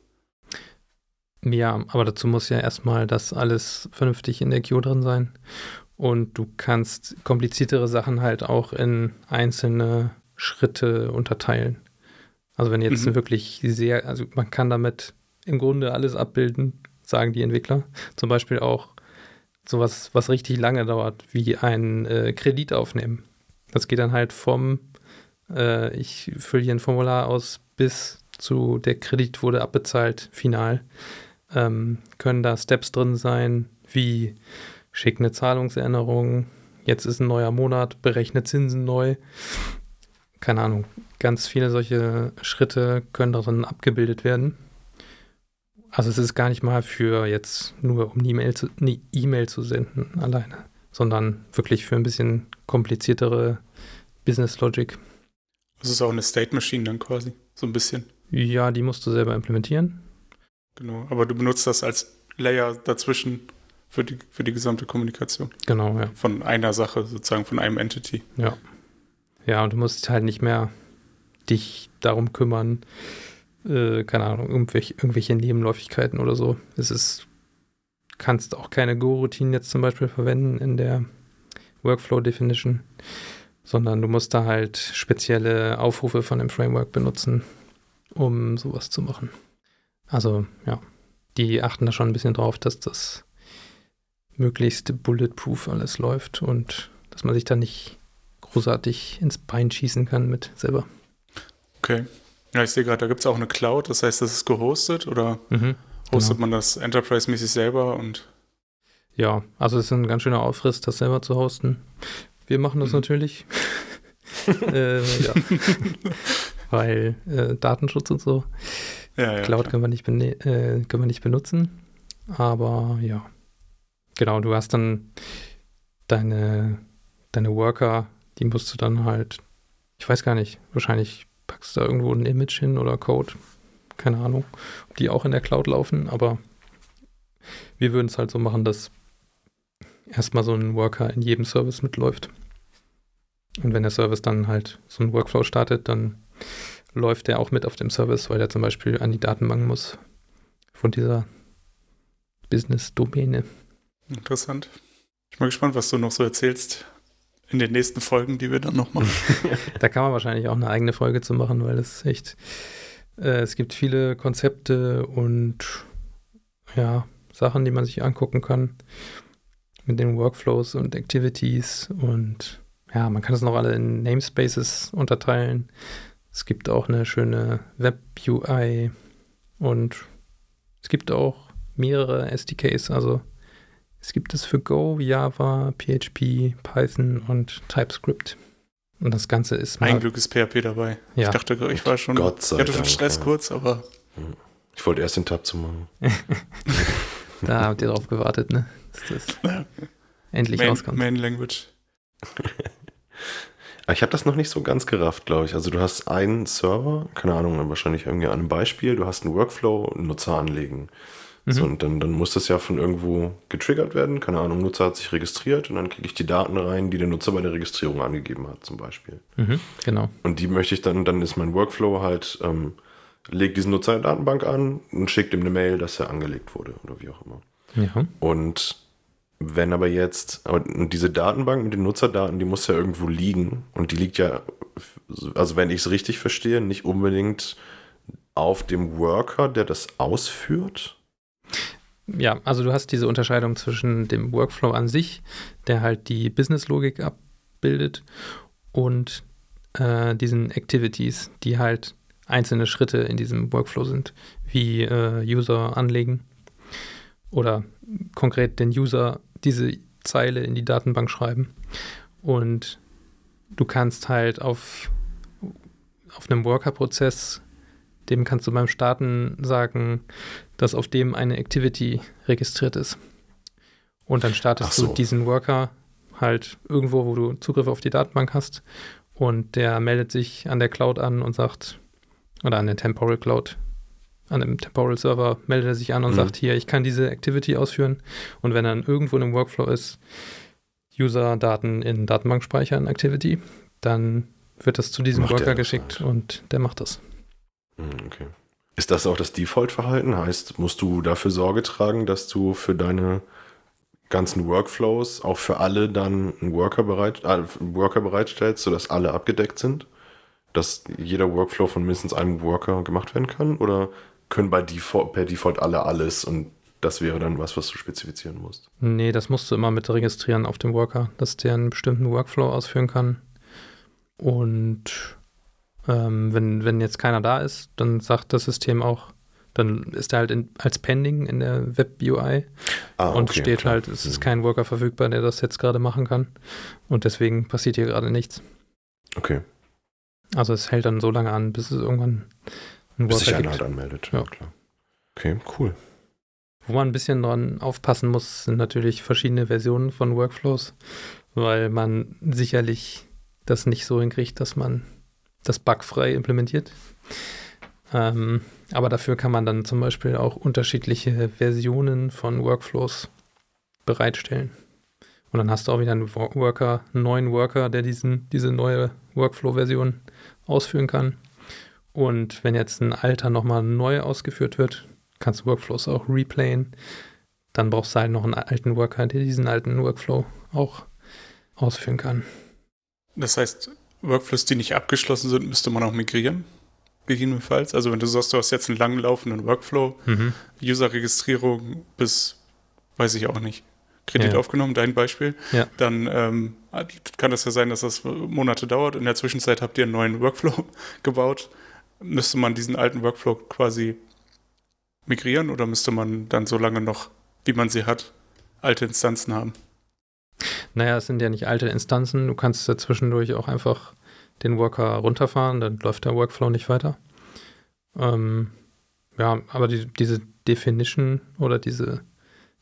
Ja, aber dazu muss ja erstmal das alles vernünftig in der Queue drin sein. Und du kannst kompliziertere Sachen halt auch in einzelne Schritte unterteilen. Also wenn jetzt mhm. wirklich sehr, also man kann damit im Grunde alles abbilden, sagen die Entwickler. Zum Beispiel auch sowas, was richtig lange dauert, wie ein äh, Kredit aufnehmen. Das geht dann halt vom, äh, ich fülle hier ein Formular aus, bis zu der Kredit wurde abbezahlt, final. Ähm, können da Steps drin sein, wie schick eine Zahlungserinnerung, jetzt ist ein neuer Monat, berechne Zinsen neu. Keine Ahnung, ganz viele solche Schritte können darin abgebildet werden. Also es ist gar nicht mal für jetzt nur um eine E-Mail zu, eine e zu senden alleine, sondern wirklich für ein bisschen kompliziertere Business Logic. Das ist auch eine State Machine dann quasi, so ein bisschen. Ja, die musst du selber implementieren. Genau, aber du benutzt das als Layer dazwischen für die, für die gesamte Kommunikation. Genau, ja. Von einer Sache, sozusagen von einem Entity. Ja. Ja, und du musst halt nicht mehr dich darum kümmern, äh, keine Ahnung, irgendwelche, irgendwelche Nebenläufigkeiten oder so. Es ist, kannst auch keine Go-Routinen jetzt zum Beispiel verwenden in der Workflow-Definition, sondern du musst da halt spezielle Aufrufe von dem Framework benutzen, um sowas zu machen. Also, ja, die achten da schon ein bisschen drauf, dass das möglichst bulletproof alles läuft und dass man sich da nicht großartig ins Bein schießen kann mit selber. Okay. Ja, ich sehe gerade, da gibt es auch eine Cloud, das heißt, das ist gehostet oder mhm, hostet genau. man das Enterprise-mäßig selber und ja, also es ist ein ganz schöner Aufriss, das selber zu hosten. Wir machen das mhm. natürlich. äh. Weil äh, Datenschutz und so. Ja, ja, Cloud können wir, nicht äh, können wir nicht benutzen. Aber ja, Genau, du hast dann deine, deine Worker, die musst du dann halt, ich weiß gar nicht, wahrscheinlich packst du da irgendwo ein Image hin oder Code. Keine Ahnung, ob die auch in der Cloud laufen, aber wir würden es halt so machen, dass erstmal so ein Worker in jedem Service mitläuft. Und wenn der Service dann halt so einen Workflow startet, dann läuft der auch mit auf dem Service, weil der zum Beispiel an die Datenbank muss von dieser Business-Domäne. Interessant. bin gespannt, was du noch so erzählst in den nächsten Folgen, die wir dann noch machen. da kann man wahrscheinlich auch eine eigene Folge zu machen, weil es echt, äh, es gibt viele Konzepte und ja, Sachen, die man sich angucken kann mit den Workflows und Activities und ja, man kann das noch alle in Namespaces unterteilen. Es gibt auch eine schöne Web-UI und es gibt auch mehrere SDKs, also es gibt es für Go, Java, PHP, Python und TypeScript. Und das Ganze ist Ein Glück ist PHP dabei. Ja. Ich dachte, ich war schon. Gott sei ich hatte schon Stress ja. kurz, aber. Ich wollte erst den Tab zu machen. da habt ihr drauf gewartet, ne? Dass das endlich Main, rauskommt. Main Language. ich habe das noch nicht so ganz gerafft, glaube ich. Also du hast einen Server, keine Ahnung, wahrscheinlich irgendwie an einem Beispiel, du hast einen Workflow, Nutzer anlegen. Mhm. So, und dann, dann muss das ja von irgendwo getriggert werden. Keine Ahnung, Nutzer hat sich registriert und dann kriege ich die Daten rein, die der Nutzer bei der Registrierung angegeben hat, zum Beispiel. Mhm, genau. Und die möchte ich dann, dann ist mein Workflow halt, ähm, legt diesen Nutzer in der Datenbank an und schickt ihm eine Mail, dass er angelegt wurde oder wie auch immer. Ja. Und wenn aber jetzt, und diese Datenbank mit den Nutzerdaten, die muss ja irgendwo liegen. Und die liegt ja, also wenn ich es richtig verstehe, nicht unbedingt auf dem Worker, der das ausführt, ja, also du hast diese Unterscheidung zwischen dem Workflow an sich, der halt die Business-Logik abbildet, und äh, diesen Activities, die halt einzelne Schritte in diesem Workflow sind, wie äh, User anlegen oder konkret den User diese Zeile in die Datenbank schreiben. Und du kannst halt auf, auf einem Worker-Prozess dem kannst du beim Starten sagen, dass auf dem eine Activity registriert ist. Und dann startest so. du diesen Worker halt irgendwo, wo du Zugriff auf die Datenbank hast. Und der meldet sich an der Cloud an und sagt, oder an der Temporal Cloud, an dem Temporal Server meldet er sich an und mhm. sagt, hier, ich kann diese Activity ausführen. Und wenn dann irgendwo in einem Workflow ist, User-Daten in Datenbank speichern, Activity, dann wird das zu diesem macht Worker geschickt und der macht das. Hm, okay. Ist das auch das Default-Verhalten? Heißt, musst du dafür Sorge tragen, dass du für deine ganzen Workflows auch für alle dann einen Worker, bereit, äh, einen Worker bereitstellst, sodass alle abgedeckt sind? Dass jeder Workflow von mindestens einem Worker gemacht werden kann? Oder können bei Default, per Default alle alles und das wäre dann was, was du spezifizieren musst? Nee, das musst du immer mit registrieren auf dem Worker, dass der einen bestimmten Workflow ausführen kann. Und ähm, wenn, wenn jetzt keiner da ist, dann sagt das System auch, dann ist er halt in, als Pending in der Web-UI ah, und okay, steht klar. halt, es ist mhm. kein Worker verfügbar, der das jetzt gerade machen kann. Und deswegen passiert hier gerade nichts. Okay. Also es hält dann so lange an, bis es irgendwann ein bis Worker sich einer halt anmeldet. Ja. ja, klar. Okay, cool. Wo man ein bisschen dran aufpassen muss, sind natürlich verschiedene Versionen von Workflows, weil man sicherlich das nicht so hinkriegt, dass man das bugfrei implementiert. Ähm, aber dafür kann man dann zum Beispiel auch unterschiedliche Versionen von Workflows bereitstellen. Und dann hast du auch wieder einen Worker, einen neuen Worker, der diesen, diese neue Workflow-Version ausführen kann. Und wenn jetzt ein alter nochmal neu ausgeführt wird, kannst du Workflows auch replayen. Dann brauchst du halt noch einen alten Worker, der diesen alten Workflow auch ausführen kann. Das heißt, Workflows, die nicht abgeschlossen sind, müsste man auch migrieren. Gegebenenfalls. Also wenn du sagst, du hast jetzt einen langlaufenden Workflow, mhm. User-Registrierung bis, weiß ich auch nicht, Kredit ja. aufgenommen, dein Beispiel, ja. dann ähm, kann das ja sein, dass das Monate dauert. In der Zwischenzeit habt ihr einen neuen Workflow gebaut. Müsste man diesen alten Workflow quasi migrieren oder müsste man dann so lange noch, wie man sie hat, alte Instanzen haben? Naja, es sind ja nicht alte Instanzen. Du kannst ja zwischendurch auch einfach den Worker runterfahren, dann läuft der Workflow nicht weiter. Ähm, ja, aber die, diese Definition oder diese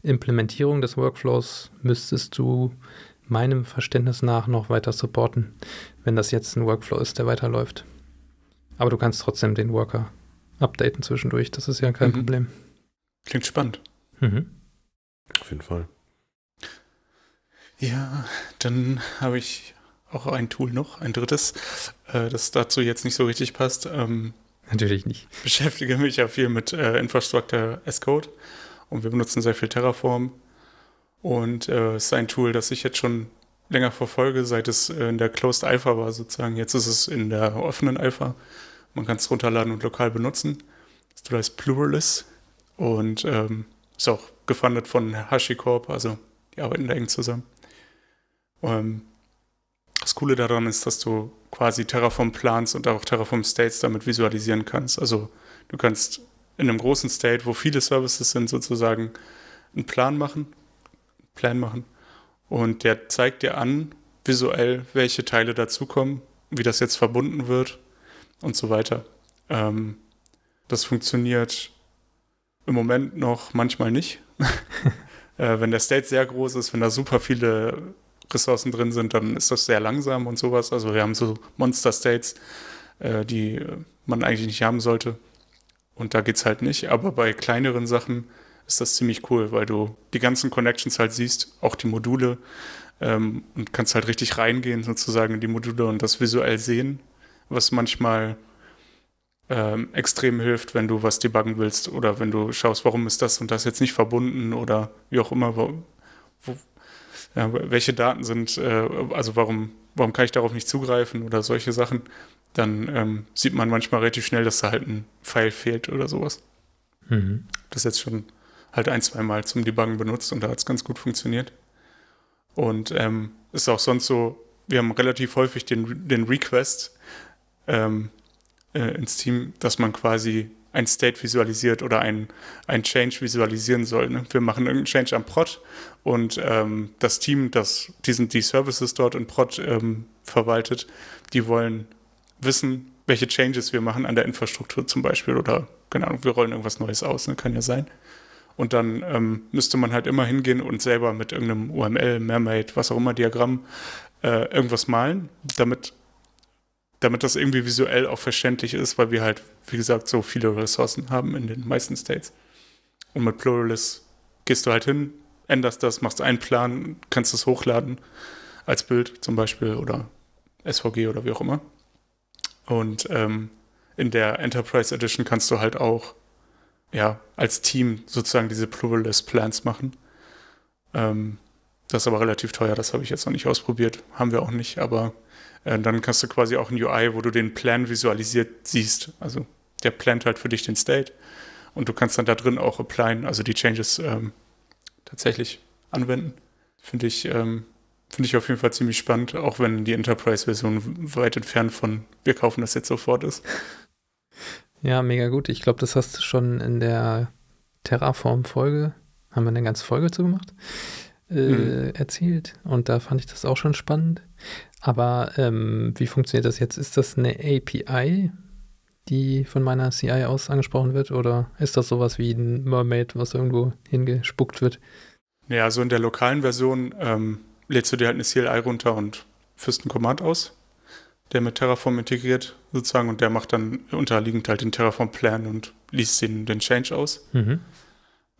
Implementierung des Workflows müsstest du meinem Verständnis nach noch weiter supporten, wenn das jetzt ein Workflow ist, der weiterläuft. Aber du kannst trotzdem den Worker updaten zwischendurch, das ist ja kein mhm. Problem. Klingt spannend. Mhm. Auf jeden Fall. Ja, dann habe ich auch ein Tool noch, ein drittes, äh, das dazu jetzt nicht so richtig passt. Ähm, Natürlich nicht. Beschäftige mich ja viel mit äh, Infrastructure as Code und wir benutzen sehr viel Terraform. Und äh, ist ein Tool, das ich jetzt schon länger verfolge, seit es in der Closed Alpha war sozusagen. Jetzt ist es in der offenen Alpha. Man kann es runterladen und lokal benutzen. Das Tool heißt Pluralis und ähm, ist auch gefundet von HashiCorp, also die arbeiten da eng zusammen. Ähm, das Coole daran ist, dass du quasi Terraform planst und auch Terraform States damit visualisieren kannst. Also du kannst in einem großen State, wo viele Services sind, sozusagen einen Plan machen, Plan machen und der zeigt dir an, visuell, welche Teile dazukommen, wie das jetzt verbunden wird und so weiter. Ähm, das funktioniert im Moment noch manchmal nicht. äh, wenn der State sehr groß ist, wenn da super viele Ressourcen drin sind, dann ist das sehr langsam und sowas. Also wir haben so Monster-States, äh, die man eigentlich nicht haben sollte. Und da geht es halt nicht. Aber bei kleineren Sachen ist das ziemlich cool, weil du die ganzen Connections halt siehst, auch die Module ähm, und kannst halt richtig reingehen sozusagen in die Module und das visuell sehen, was manchmal ähm, extrem hilft, wenn du was debuggen willst oder wenn du schaust, warum ist das und das jetzt nicht verbunden oder wie auch immer, wo, wo, ja, welche Daten sind, äh, also warum, warum kann ich darauf nicht zugreifen oder solche Sachen, dann ähm, sieht man manchmal relativ schnell, dass da halt ein Pfeil fehlt oder sowas. Mhm. Das jetzt schon halt ein, zwei Mal zum Debuggen benutzt und da hat es ganz gut funktioniert. Und ähm, ist auch sonst so, wir haben relativ häufig den, den Request ähm, äh, ins Team, dass man quasi ein State visualisiert oder ein, ein Change visualisieren soll. Ne? Wir machen irgendeinen Change am Prod und ähm, das Team, das diesen, die Services dort in Prod ähm, verwaltet, die wollen wissen, welche Changes wir machen an der Infrastruktur zum Beispiel oder, keine Ahnung, wir rollen irgendwas Neues aus, ne? kann ja sein. Und dann ähm, müsste man halt immer hingehen und selber mit irgendeinem UML, Mermaid, was auch immer, Diagramm äh, irgendwas malen, damit, damit das irgendwie visuell auch verständlich ist, weil wir halt, wie gesagt, so viele Ressourcen haben in den meisten States. Und mit Pluralis gehst du halt hin, änderst das, machst einen Plan, kannst es hochladen als Bild zum Beispiel oder SVG oder wie auch immer. Und ähm, in der Enterprise Edition kannst du halt auch ja, als Team sozusagen diese Pluralist Plans machen. Ähm, das ist aber relativ teuer, das habe ich jetzt noch nicht ausprobiert. Haben wir auch nicht, aber äh, dann kannst du quasi auch ein UI, wo du den Plan visualisiert siehst. Also der plant halt für dich den State und du kannst dann da drin auch applyen, also die Changes ähm, tatsächlich anwenden. Finde ich, ähm, finde ich auf jeden Fall ziemlich spannend, auch wenn die Enterprise-Version weit entfernt von wir kaufen das jetzt sofort ist. Ja, mega gut. Ich glaube, das hast du schon in der Terraform-Folge, haben wir eine ganze Folge zu gemacht, äh, mhm. erzählt. Und da fand ich das auch schon spannend. Aber ähm, wie funktioniert das jetzt? Ist das eine API, die von meiner CI aus angesprochen wird? Oder ist das sowas wie ein Mermaid, was irgendwo hingespuckt wird? Ja, also in der lokalen Version ähm, lädst du dir halt eine CLI runter und führst einen Command aus der mit Terraform integriert sozusagen und der macht dann unterliegend halt den Terraform-Plan und liest den, den Change aus. Mhm.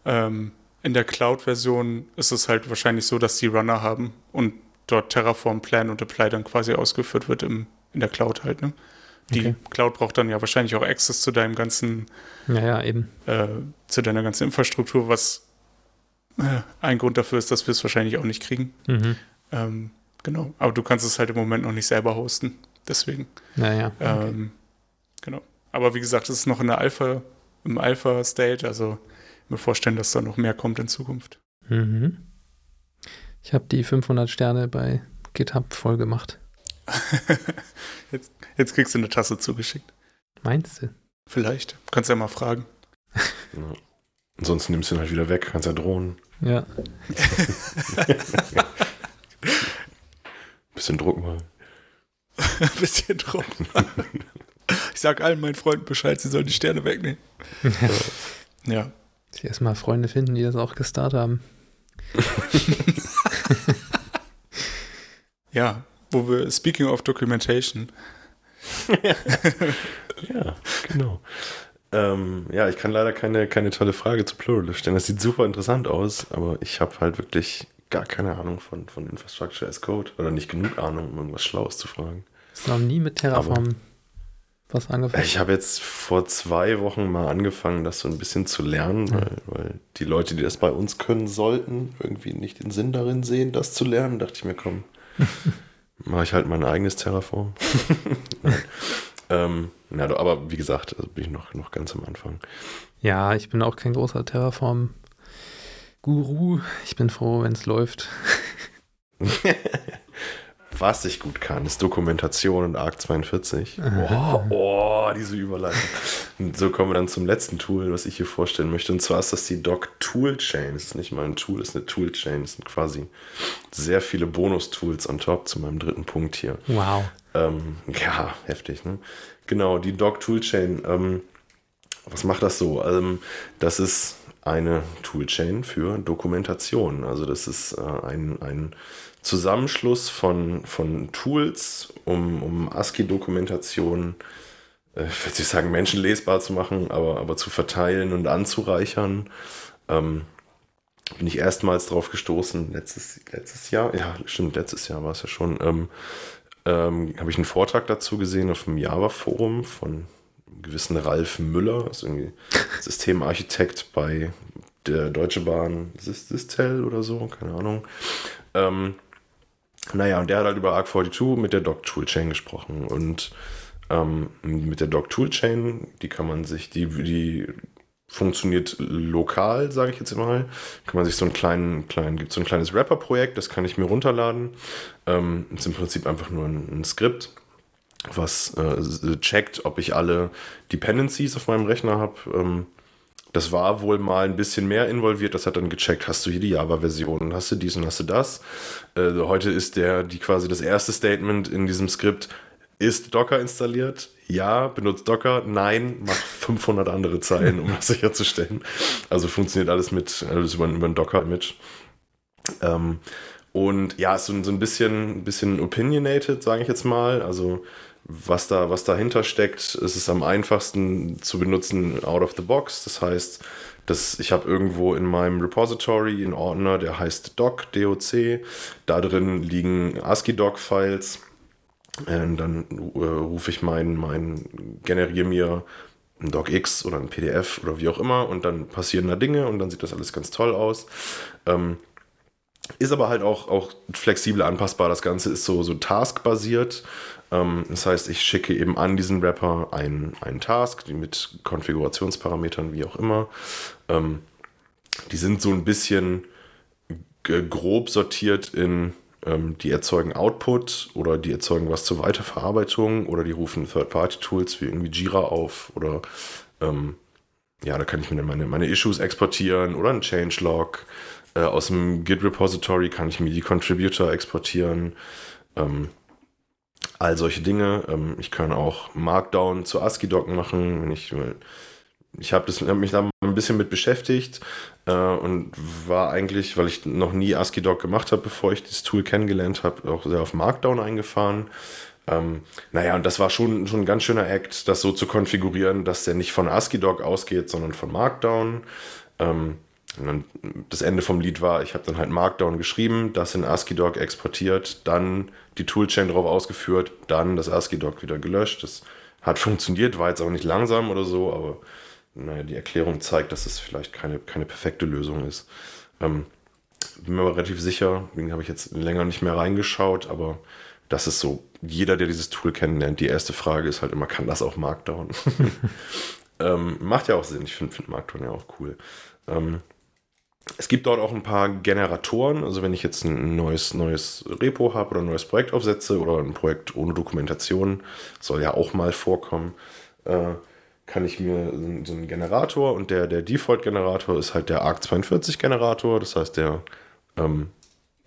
Ähm, in der Cloud-Version ist es halt wahrscheinlich so, dass die Runner haben und dort Terraform, Plan und Apply dann quasi ausgeführt wird im, in der Cloud halt. Ne? Die okay. Cloud braucht dann ja wahrscheinlich auch Access zu deinem ganzen, ja, ja, eben. Äh, zu deiner ganzen Infrastruktur, was äh, ein Grund dafür ist, dass wir es wahrscheinlich auch nicht kriegen. Mhm. Ähm, genau, aber du kannst es halt im Moment noch nicht selber hosten. Deswegen. Naja. Okay. Ähm, genau. Aber wie gesagt, es ist noch in der Alpha, im Alpha-State, also mir vorstellen, dass da noch mehr kommt in Zukunft. Mhm. Ich habe die 500 Sterne bei GitHub voll gemacht. jetzt, jetzt, kriegst du eine Tasse zugeschickt. Meinst du? Vielleicht. Kannst ja mal fragen. Ja. Ansonsten nimmst du ihn halt wieder weg, kannst ja drohen. Ja. Bisschen Druck mal. Bisschen drauf. ich sag allen meinen Freunden Bescheid, sie sollen die Sterne wegnehmen. ja. Ich erstmal Freunde finden, die das auch gestartet haben. Ja, wo wir, speaking of Documentation. ja, genau. Ähm, ja, ich kann leider keine, keine tolle Frage zu Pluralist stellen. Das sieht super interessant aus, aber ich habe halt wirklich gar keine Ahnung von, von Infrastructure as Code oder nicht genug Ahnung, um irgendwas Schlaues zu fragen. Das noch nie mit Terraform. was angefangen? Ich habe jetzt vor zwei Wochen mal angefangen, das so ein bisschen zu lernen, weil, weil, die Leute, die das bei uns können sollten, irgendwie nicht den Sinn darin sehen, das zu lernen. dachte ich mir, komm, mache ich halt mein eigenes Terraform. ähm, ja, aber wie gesagt, also bin ich noch, noch ganz am Anfang. Ja, ich bin auch kein großer Terraform-Guru. Ich bin froh, wenn es läuft. Was ich gut kann, ist Dokumentation und ARC 42. Oh, oh, diese Überleitung. Und so kommen wir dann zum letzten Tool, was ich hier vorstellen möchte. Und zwar ist das die Doc Toolchain. Das ist nicht mal ein Tool, das ist eine Toolchain. Das sind quasi sehr viele Bonus-Tools on top zu meinem dritten Punkt hier. Wow. Ähm, ja, heftig, ne? Genau, die Doc Toolchain. Ähm, was macht das so? Ähm, das ist eine Toolchain für Dokumentation. Also das ist äh, ein, ein Zusammenschluss von, von Tools, um, um ASCII-Dokumentation, äh, ich würde nicht sagen menschenlesbar zu machen, aber, aber zu verteilen und anzureichern. Ähm, bin ich erstmals drauf gestoßen, letztes, letztes Jahr, ja, stimmt, letztes Jahr war es ja schon, ähm, ähm, habe ich einen Vortrag dazu gesehen auf dem Java-Forum von einem gewissen Ralf Müller, ist irgendwie Systemarchitekt bei der Deutsche Bahn Sistel oder so, keine Ahnung. Ähm, naja, und der hat halt über Arc42 mit der Doc Toolchain gesprochen. Und ähm, mit der Doc Toolchain, die kann man sich, die, die funktioniert lokal, sage ich jetzt mal. Kann man sich so einen kleinen, kleinen, gibt so ein kleines Rapper-Projekt, das kann ich mir runterladen. Ähm, ist im Prinzip einfach nur ein, ein Skript, was äh, checkt, ob ich alle Dependencies auf meinem Rechner habe. Ähm, das war wohl mal ein bisschen mehr involviert. Das hat dann gecheckt, hast du hier die Java-Version, hast du dies und hast du das. Äh, heute ist der, die quasi das erste Statement in diesem Skript, ist Docker installiert? Ja. Benutzt Docker? Nein. Mach 500 andere Zeilen, um das sicherzustellen. Also funktioniert alles mit alles über, über ein Docker-Image. Ähm, und ja, ist so, so ein bisschen, bisschen opinionated, sage ich jetzt mal. Also was, da, was dahinter steckt, ist es am einfachsten zu benutzen out of the box. Das heißt, dass ich habe irgendwo in meinem Repository einen Ordner, der heißt doc, doc. Da drin liegen ASCII-Doc-Files. Dann äh, rufe ich meinen, mein, generiere mir ein DocX oder ein PDF oder wie auch immer und dann passieren da Dinge und dann sieht das alles ganz toll aus. Ähm, ist aber halt auch, auch flexibel anpassbar. Das Ganze ist so, so taskbasiert. Ähm, das heißt, ich schicke eben an diesen Wrapper einen, einen Task mit Konfigurationsparametern, wie auch immer. Ähm, die sind so ein bisschen grob sortiert in, ähm, die erzeugen Output oder die erzeugen was zur Weiterverarbeitung oder die rufen Third-Party-Tools wie irgendwie Jira auf oder ähm, ja, da kann ich mir meine, meine Issues exportieren oder ein Changelog. Äh, aus dem Git-Repository kann ich mir die Contributor exportieren. Ähm, all solche Dinge. Ähm, ich kann auch Markdown zu ASCII-Doc machen, wenn ich ich habe hab mich da ein bisschen mit beschäftigt äh, und war eigentlich, weil ich noch nie ASCII-Doc gemacht habe, bevor ich das Tool kennengelernt habe, auch sehr auf Markdown eingefahren. Ähm, naja, und das war schon, schon ein ganz schöner Act, das so zu konfigurieren, dass der nicht von ASCII-Doc ausgeht, sondern von Markdown. Ähm, das Ende vom Lied war, ich habe dann halt Markdown geschrieben, das in ASCII-Doc exportiert, dann die Toolchain drauf ausgeführt, dann das ASCII-Doc wieder gelöscht. Das hat funktioniert, war jetzt auch nicht langsam oder so, aber naja, die Erklärung zeigt, dass es vielleicht keine, keine perfekte Lösung ist. Ähm, bin mir aber relativ sicher, deswegen habe ich jetzt länger nicht mehr reingeschaut, aber das ist so, jeder, der dieses Tool kennenlernt, die erste Frage ist halt immer, kann das auch Markdown? ähm, macht ja auch Sinn, ich finde find Markdown ja auch cool. Ähm, es gibt dort auch ein paar Generatoren. Also wenn ich jetzt ein neues, neues Repo habe oder ein neues Projekt aufsetze oder ein Projekt ohne Dokumentation, soll ja auch mal vorkommen, äh, kann ich mir so einen Generator und der, der Default-Generator ist halt der ARC42-Generator. Das heißt, der ähm,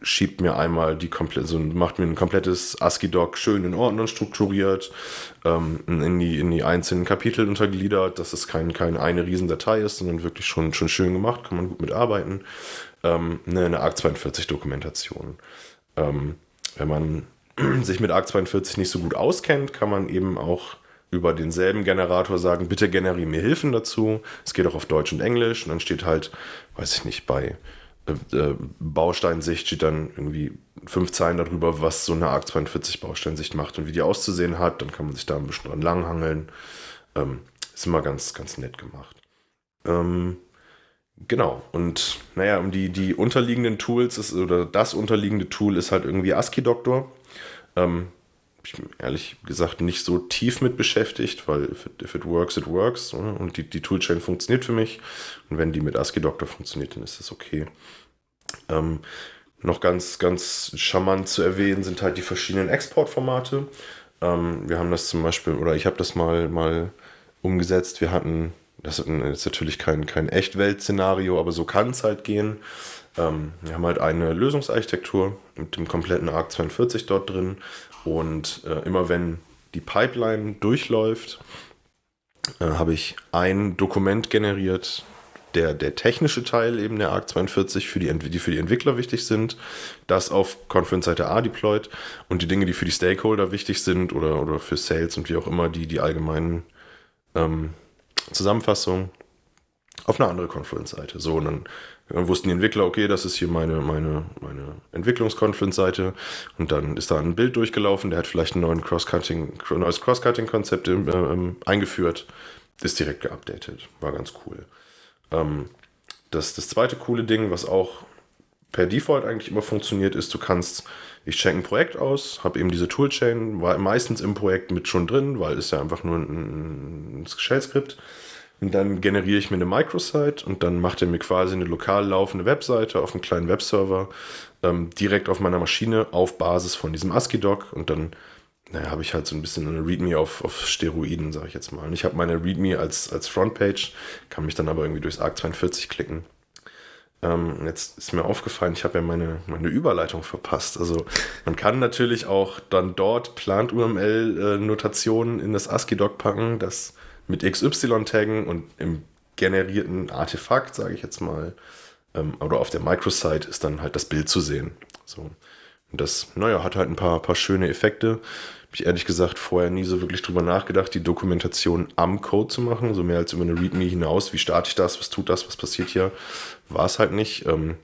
schiebt mir einmal die komplette, so macht mir ein komplettes ASCII-Doc schön in Ordnung strukturiert, ähm, in, die, in die einzelnen Kapitel untergliedert, dass es kein, kein eine Riesendatei ist, sondern wirklich schon, schon schön gemacht, kann man gut mitarbeiten. Ähm, eine, eine ARC42-Dokumentation. Ähm, wenn man sich mit ARC42 nicht so gut auskennt, kann man eben auch über denselben Generator sagen, bitte generiere mir Hilfen dazu. Es geht auch auf Deutsch und Englisch und dann steht halt, weiß ich nicht, bei äh, äh, Bausteinsicht steht dann irgendwie fünf Zeilen darüber, was so eine ARC 42 Bausteinsicht macht und wie die auszusehen hat. Dann kann man sich da ein bisschen dran langhangeln. Ähm, ist immer ganz, ganz nett gemacht. Ähm, genau. Und naja, um die, die unterliegenden Tools ist, oder das unterliegende Tool ist halt irgendwie ASCII Doctor. Ähm, ich bin ehrlich gesagt nicht so tief mit beschäftigt, weil if it, if it works, it works. Oder? Und die, die Toolchain funktioniert für mich. Und wenn die mit ASCII Doctor funktioniert, dann ist das okay. Ähm, noch ganz, ganz charmant zu erwähnen sind halt die verschiedenen Exportformate. Ähm, wir haben das zum Beispiel, oder ich habe das mal, mal umgesetzt. Wir hatten, das ist natürlich kein, kein Echtwelt-Szenario, aber so kann es halt gehen. Ähm, wir haben halt eine Lösungsarchitektur mit dem kompletten ARC 42 dort drin und äh, immer wenn die Pipeline durchläuft, äh, habe ich ein Dokument generiert, der, der technische Teil eben der ARC 42 für die, die für die Entwickler wichtig sind, das auf Conference-Seite A deployed und die Dinge, die für die Stakeholder wichtig sind oder, oder für Sales und wie auch immer, die, die allgemeinen ähm, Zusammenfassungen auf eine andere Conference-Seite. So, und dann dann wussten die Entwickler, okay, das ist hier meine, meine, meine Entwicklungsconference-Seite. Und dann ist da ein Bild durchgelaufen, der hat vielleicht ein neues Cross-Cutting-Konzept äh, ähm, eingeführt, ist direkt geupdatet. War ganz cool. Ähm, das, das zweite coole Ding, was auch per Default eigentlich immer funktioniert, ist, du kannst, ich check ein Projekt aus, habe eben diese Toolchain, war meistens im Projekt mit schon drin, weil es ja einfach nur ein, ein Shell-Skript. Und dann generiere ich mir eine Microsite und dann macht er mir quasi eine lokal laufende Webseite auf einem kleinen Webserver ähm, direkt auf meiner Maschine auf Basis von diesem ASCII-Doc und dann naja, habe ich halt so ein bisschen eine README auf, auf Steroiden, sage ich jetzt mal. Und ich habe meine README als, als Frontpage, kann mich dann aber irgendwie durchs ARC 42 klicken. Ähm, jetzt ist mir aufgefallen, ich habe ja meine, meine Überleitung verpasst. Also man kann natürlich auch dann dort Plant-UML-Notationen in das ASCII-Doc packen, das mit XY taggen und im generierten Artefakt, sage ich jetzt mal, ähm, oder auf der Microsite ist dann halt das Bild zu sehen. So. Und das, naja, hat halt ein paar, paar schöne Effekte. Habe ich ehrlich gesagt vorher nie so wirklich drüber nachgedacht, die Dokumentation am Code zu machen, so mehr als über eine README hinaus. Wie starte ich das? Was tut das? Was passiert hier? War es halt nicht. Ähm,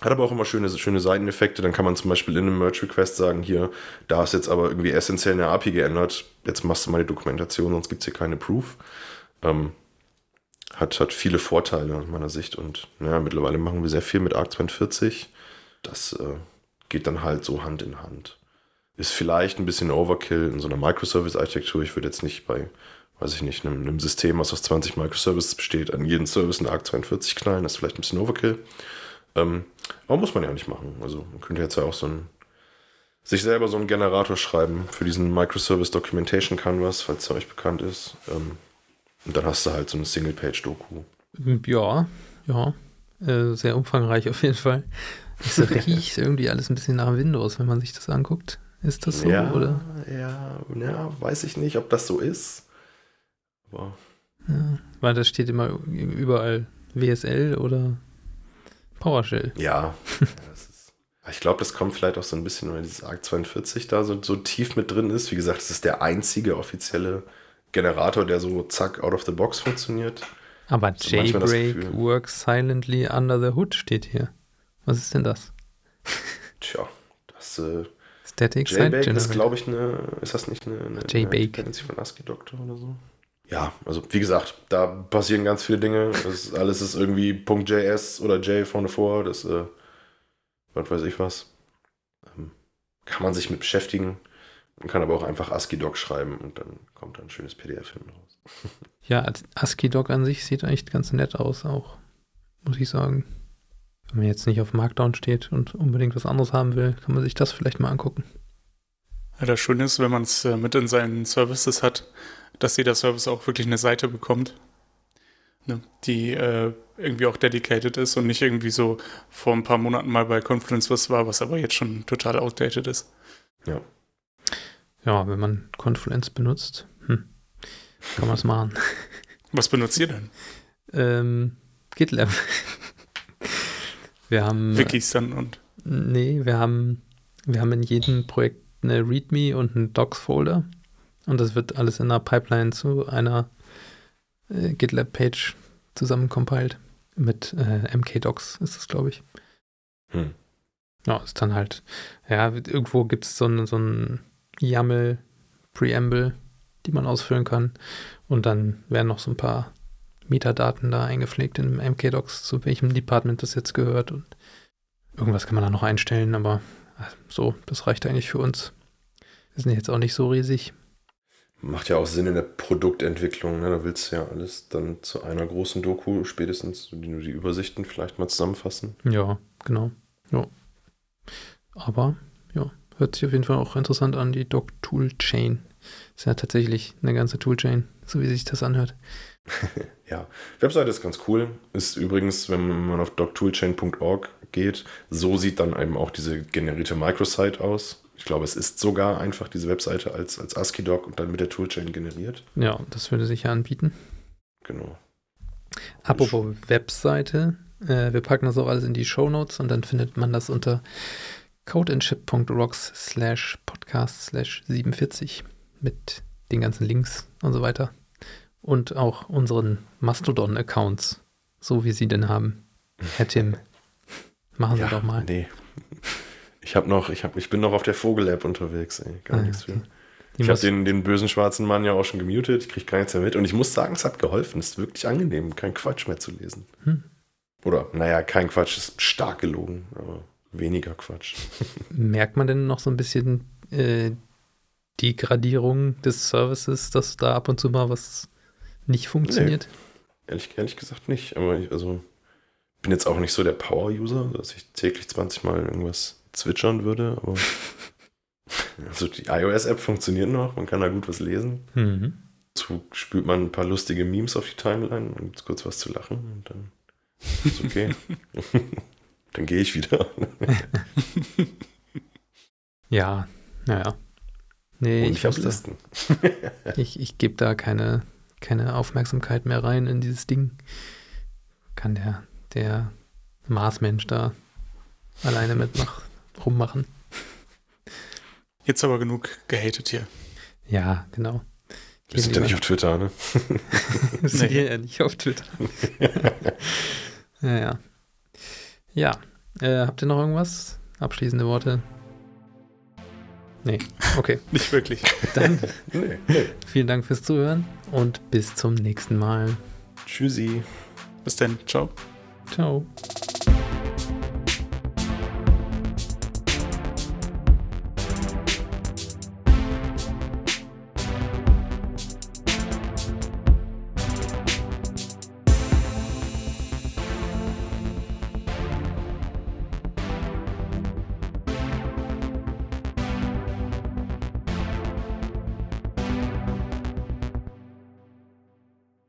hat aber auch immer schöne, schöne Seiteneffekte. Dann kann man zum Beispiel in einem Merge-Request sagen, hier, da ist jetzt aber irgendwie essentiell eine API geändert. Jetzt machst du mal die Dokumentation, sonst gibt es hier keine Proof. Ähm, hat, hat viele Vorteile aus meiner Sicht. Und naja, mittlerweile machen wir sehr viel mit ARC 42. Das äh, geht dann halt so Hand in Hand. Ist vielleicht ein bisschen Overkill in so einer Microservice-Architektur. Ich würde jetzt nicht bei, weiß ich nicht, einem, einem System, was aus 20 Microservices besteht, an jeden Service eine ARC 42 knallen. Das ist vielleicht ein bisschen Overkill. Ähm, aber muss man ja nicht machen. Also man könnte jetzt ja auch so ein sich selber so einen Generator schreiben für diesen Microservice Documentation Canvas, falls er euch bekannt ist. Ähm, und dann hast du halt so eine Single-Page-Doku. Ja, ja. Äh, sehr umfangreich auf jeden Fall. Es riecht irgendwie alles ein bisschen nach Windows, wenn man sich das anguckt. Ist das so, ja, oder? Ja, ja, weiß ich nicht, ob das so ist. Aber. Ja, weil da steht immer überall WSL oder PowerShell. Ja. ist, ich glaube, das kommt vielleicht auch so ein bisschen, weil dieses ARC 42 da so, so tief mit drin ist. Wie gesagt, es ist der einzige offizielle Generator, der so zack out of the box funktioniert. Aber also Jailbreak works silently under the hood steht hier. Was ist denn das? Tja, das äh, Static JBake ist, glaube ich, eine, ist das nicht eine, eine, eine von ASCII Doctor oder so? Ja, also wie gesagt, da passieren ganz viele Dinge. Das ist, alles ist irgendwie .js oder J vorne vor. Das, äh, was weiß ich was. Ähm, kann man sich mit beschäftigen. Man kann aber auch einfach ASCII-Doc schreiben und dann kommt ein schönes PDF hinten raus. Ja, ASCII-Doc an sich sieht eigentlich ganz nett aus, auch, muss ich sagen. Wenn man jetzt nicht auf Markdown steht und unbedingt was anderes haben will, kann man sich das vielleicht mal angucken. Ja, das Schöne ist, wenn man es äh, mit in seinen Services hat, dass jeder Service auch wirklich eine Seite bekommt, ne, die äh, irgendwie auch dedicated ist und nicht irgendwie so vor ein paar Monaten mal bei Confluence was war, was aber jetzt schon total outdated ist. Ja. Ja, wenn man Confluence benutzt, hm, kann man es machen. Was benutzt ihr denn? Ähm, GitLab. wir haben. Wikis dann und. Nee, wir haben, wir haben in jedem Projekt eine README und einen Docs-Folder. Und das wird alles in einer Pipeline zu einer äh, GitLab-Page zusammencompiled. Mit äh, MKDocs ist das, glaube ich. Hm. Ja, ist dann halt, ja, irgendwo gibt es so ein, so YAML-Preamble, die man ausfüllen kann. Und dann werden noch so ein paar Metadaten da eingepflegt in MKDocs, zu welchem Department das jetzt gehört. Und irgendwas kann man da noch einstellen, aber äh, so, das reicht eigentlich für uns. Wir sind jetzt auch nicht so riesig. Macht ja auch Sinn in der Produktentwicklung. Ne? Da willst du ja alles dann zu einer großen Doku spätestens, die nur die Übersichten vielleicht mal zusammenfassen. Ja, genau. Ja. Aber ja, hört sich auf jeden Fall auch interessant an, die Doc Toolchain. Ist ja tatsächlich eine ganze Toolchain, so wie sich das anhört. ja, Webseite ist ganz cool. Ist übrigens, wenn man auf doctoolchain.org geht, so sieht dann eben auch diese generierte Microsite aus. Ich glaube, es ist sogar einfach diese Webseite als, als ASCII-Doc und dann mit der Toolchain generiert. Ja, das würde sich ja anbieten. Genau. Apropos Webseite, äh, wir packen das auch alles in die Show Notes und dann findet man das unter codeandship.rocks slash podcast slash 47 mit den ganzen Links und so weiter. Und auch unseren Mastodon-Accounts, so wie Sie denn haben. Herr Tim, machen Sie ja, doch mal. Nee. Ich habe noch, ich, hab, ich bin noch auf der Vogel-App unterwegs, ey. Gar ah, nichts okay. für. Ich habe den, den bösen schwarzen Mann ja auch schon gemutet, ich kriege gar nichts mehr mit. Und ich muss sagen, es hat geholfen. Es ist wirklich angenehm, kein Quatsch mehr zu lesen. Hm. Oder, naja, kein Quatsch, ist stark gelogen, aber weniger Quatsch. Merkt man denn noch so ein bisschen äh, die Gradierung des Services, dass da ab und zu mal was nicht funktioniert? Nee, ehrlich, ehrlich gesagt nicht. Aber ich also, bin jetzt auch nicht so der Power-User, dass ich täglich 20 Mal irgendwas zwitschern würde. Aber also die iOS-App funktioniert noch, man kann da gut was lesen. Mhm. Dazu spült man ein paar lustige Memes auf die Timeline und gibt kurz was zu lachen und dann ist okay. dann gehe ich wieder. ja, naja. Nee, Und ich, ich habe Listen. ich ich gebe da keine, keine Aufmerksamkeit mehr rein in dieses Ding. Kann der, der Marsmensch da alleine mit mach, rummachen. Jetzt aber genug gehatet hier. Ja, genau. Wir sind ja nicht auf Twitter, ne? Wir sind nee. ja nicht auf Twitter. ja, ja. Ja. Äh, habt ihr noch irgendwas? Abschließende Worte? Nee, okay. Nicht wirklich. Dann nee, nee. vielen Dank fürs Zuhören und bis zum nächsten Mal. Tschüssi. Bis dann. Ciao. Ciao.